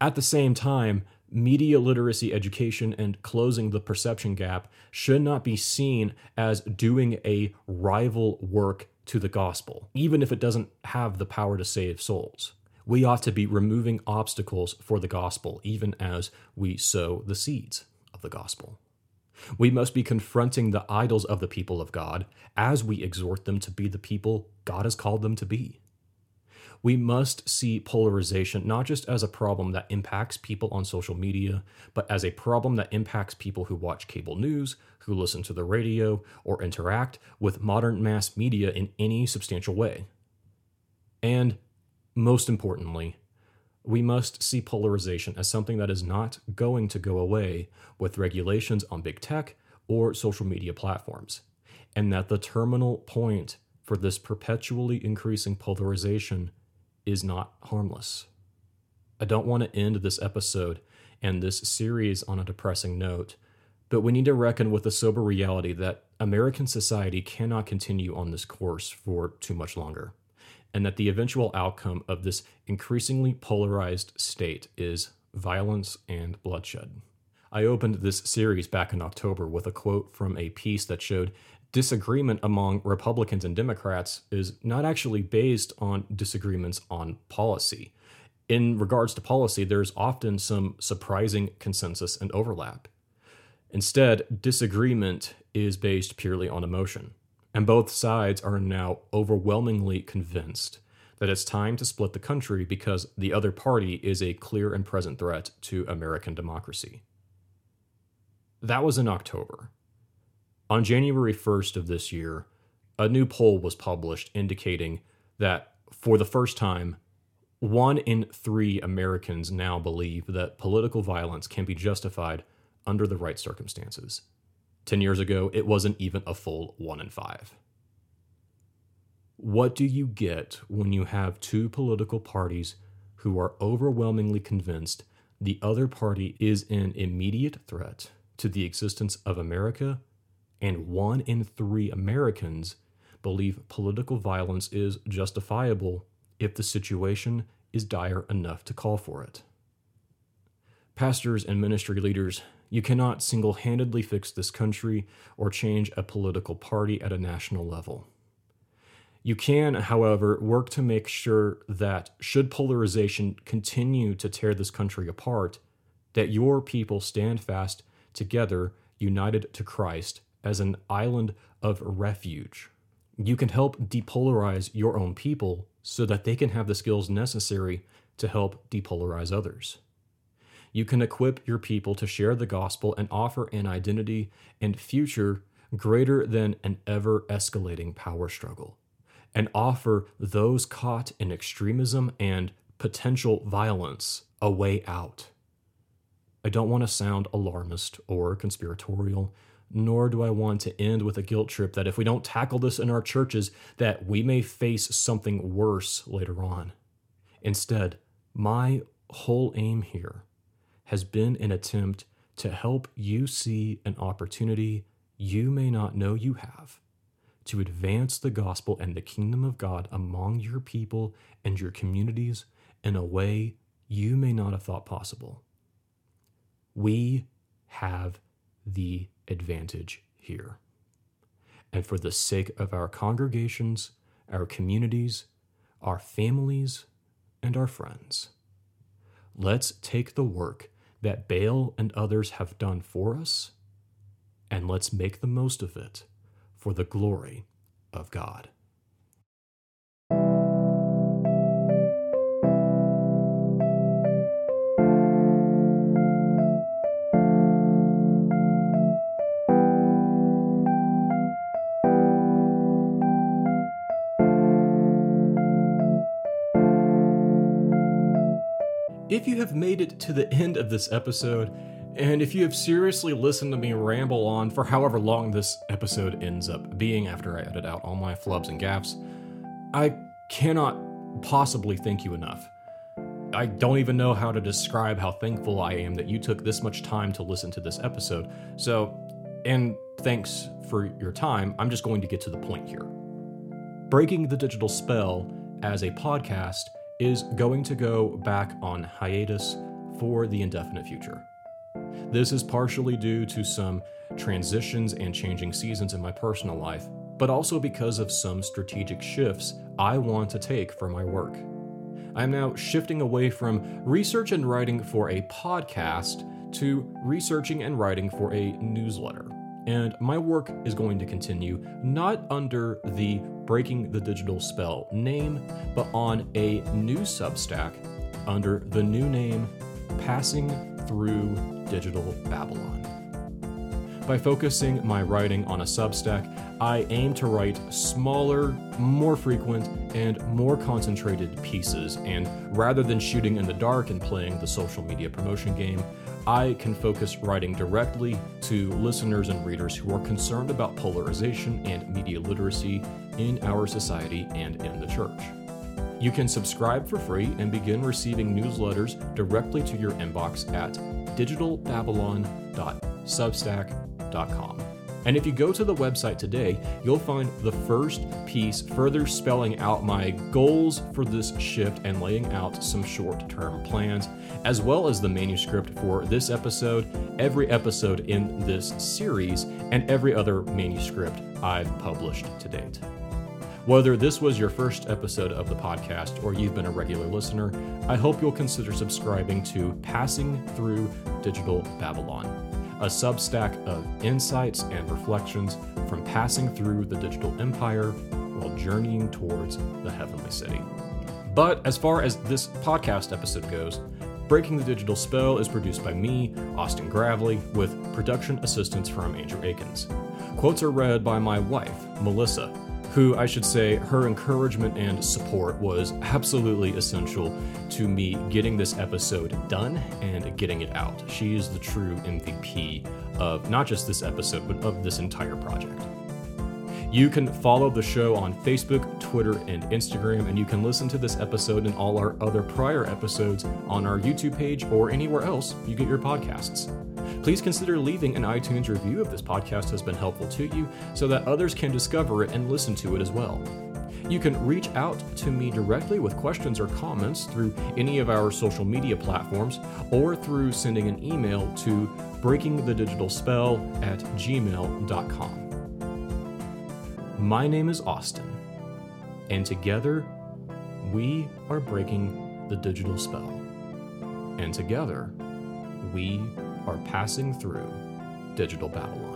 At the same time, media literacy education and closing the perception gap should not be seen as doing a rival work to the gospel, even if it doesn't have the power to save souls. We ought to be removing obstacles for the gospel, even as we sow the seeds of the gospel. We must be confronting the idols of the people of God as we exhort them to be the people God has called them to be we must see polarization not just as a problem that impacts people on social media, but as a problem that impacts people who watch cable news, who listen to the radio, or interact with modern mass media in any substantial way. And most importantly, we must see polarization as something that is not going to go away with regulations on big tech or social media platforms, and that the terminal point for this perpetually increasing polarization is not harmless. I don't want to end this episode and this series on a depressing note, but we need to reckon with the sober reality that American society cannot continue on this course for too much longer, and that the eventual outcome of this increasingly polarized state is violence and bloodshed. I opened this series back in October with a quote from a piece that showed disagreement among Republicans and Democrats is not actually based on disagreements on policy. In regards to policy, there's often some surprising consensus and overlap. Instead, disagreement is based purely on emotion, and both sides are now overwhelmingly convinced that it's time to split the country because the other party is a clear and present threat to American democracy. That was in October. On January 1st of this year, a new poll was published indicating that for the first time, one in three Americans now believe that political violence can be justified under the right circumstances. 10 years ago, it wasn't even a full one in five. What do you get when you have two political parties who are overwhelmingly convinced the other party is an immediate threat to the existence of America, and one in three Americans believe political violence is justifiable if the situation is dire enough to call for it. Pastors and ministry leaders, you cannot single handedly fix this country or change a political party at a national level. You can, however, work to make sure that, should polarization continue to tear this country apart, that your people stand fast together, united to Christ, as an island of refuge. You can help depolarize your own people so that they can have the skills necessary to help depolarize others. You can equip your people to share the gospel and offer an identity and future greater than an ever escalating power struggle and offer those caught in extremism and potential violence a way out. I don't want to sound alarmist or conspiratorial, nor do I want to end with a guilt trip that if we don't tackle this in our churches that we may face something worse later on. Instead, my whole aim here has been an attempt to help you see an opportunity you may not know you have to advance the gospel and the kingdom of God among your people and your communities in a way you may not have thought possible. We have the advantage here. And for the sake of our congregations, our communities, our families, and our friends, let's take the work that Bail and others have done for us and let's make the most of it for the glory of God. If you have made it to the end of this episode, and if you have seriously listened to me ramble on for however long this episode ends up being after I edit out all my flubs and gaffs, I cannot possibly thank you enough. I don't even know how to describe how thankful I am that you took this much time to listen to this episode. So, and thanks for your time. I'm just going to get to the point here. Breaking the Digital Spell as a podcast is going to go back on hiatus for the indefinite future. This is partially due to some transitions and changing seasons in my personal life, but also because of some strategic shifts I want to take for my work. I am now shifting away from research and writing for a podcast to researching and writing for a newsletter. And my work is going to continue not under the Breaking the Digital Spell name, but on a new Substack under the new name Passing Through Digital Babylon. By focusing my writing on a Substack, I aim to write smaller, more frequent, and more concentrated pieces. And rather than shooting in the dark and playing the social media promotion game, I can focus writing directly to listeners and readers who are concerned about polarization and media literacy in our society and in the church. You can subscribe for free and begin receiving newsletters directly to your inbox at digitalbabylon.substack.com. And if you go to the website today, you'll find the first piece further spelling out my goals for this shift and laying out some short term plans, as well as the manuscript for this episode, every episode in this series, and every other manuscript I've published to date. Whether this was your first episode of the podcast or you've been a regular listener, I hope you'll consider subscribing to Passing Through Digital Babylon, a substack of insights and reflections from passing through the digital empire while journeying towards the heavenly city. But as far as this podcast episode goes, Breaking the Digital Spell is produced by me, Austin Gravely, with production assistance from Andrew Akins. Quotes are read by my wife, Melissa, who I should say her encouragement and support was absolutely essential to me getting this episode done and getting it out. She is the true MVP of not just this episode, but of this entire project. You can follow the show on Facebook, Twitter, and Instagram, and you can listen to this episode and all our other prior episodes on our YouTube page or anywhere else you get your podcasts. Please consider leaving an iTunes review if this podcast has been helpful to you so that others can discover it and listen to it as well. You can reach out to me directly with questions or comments through any of our social media platforms or through sending an email to breakingthedigitalspell at gmail.com. My name is Austin, and together we are breaking the digital spell. And together we are passing through digital Babylon.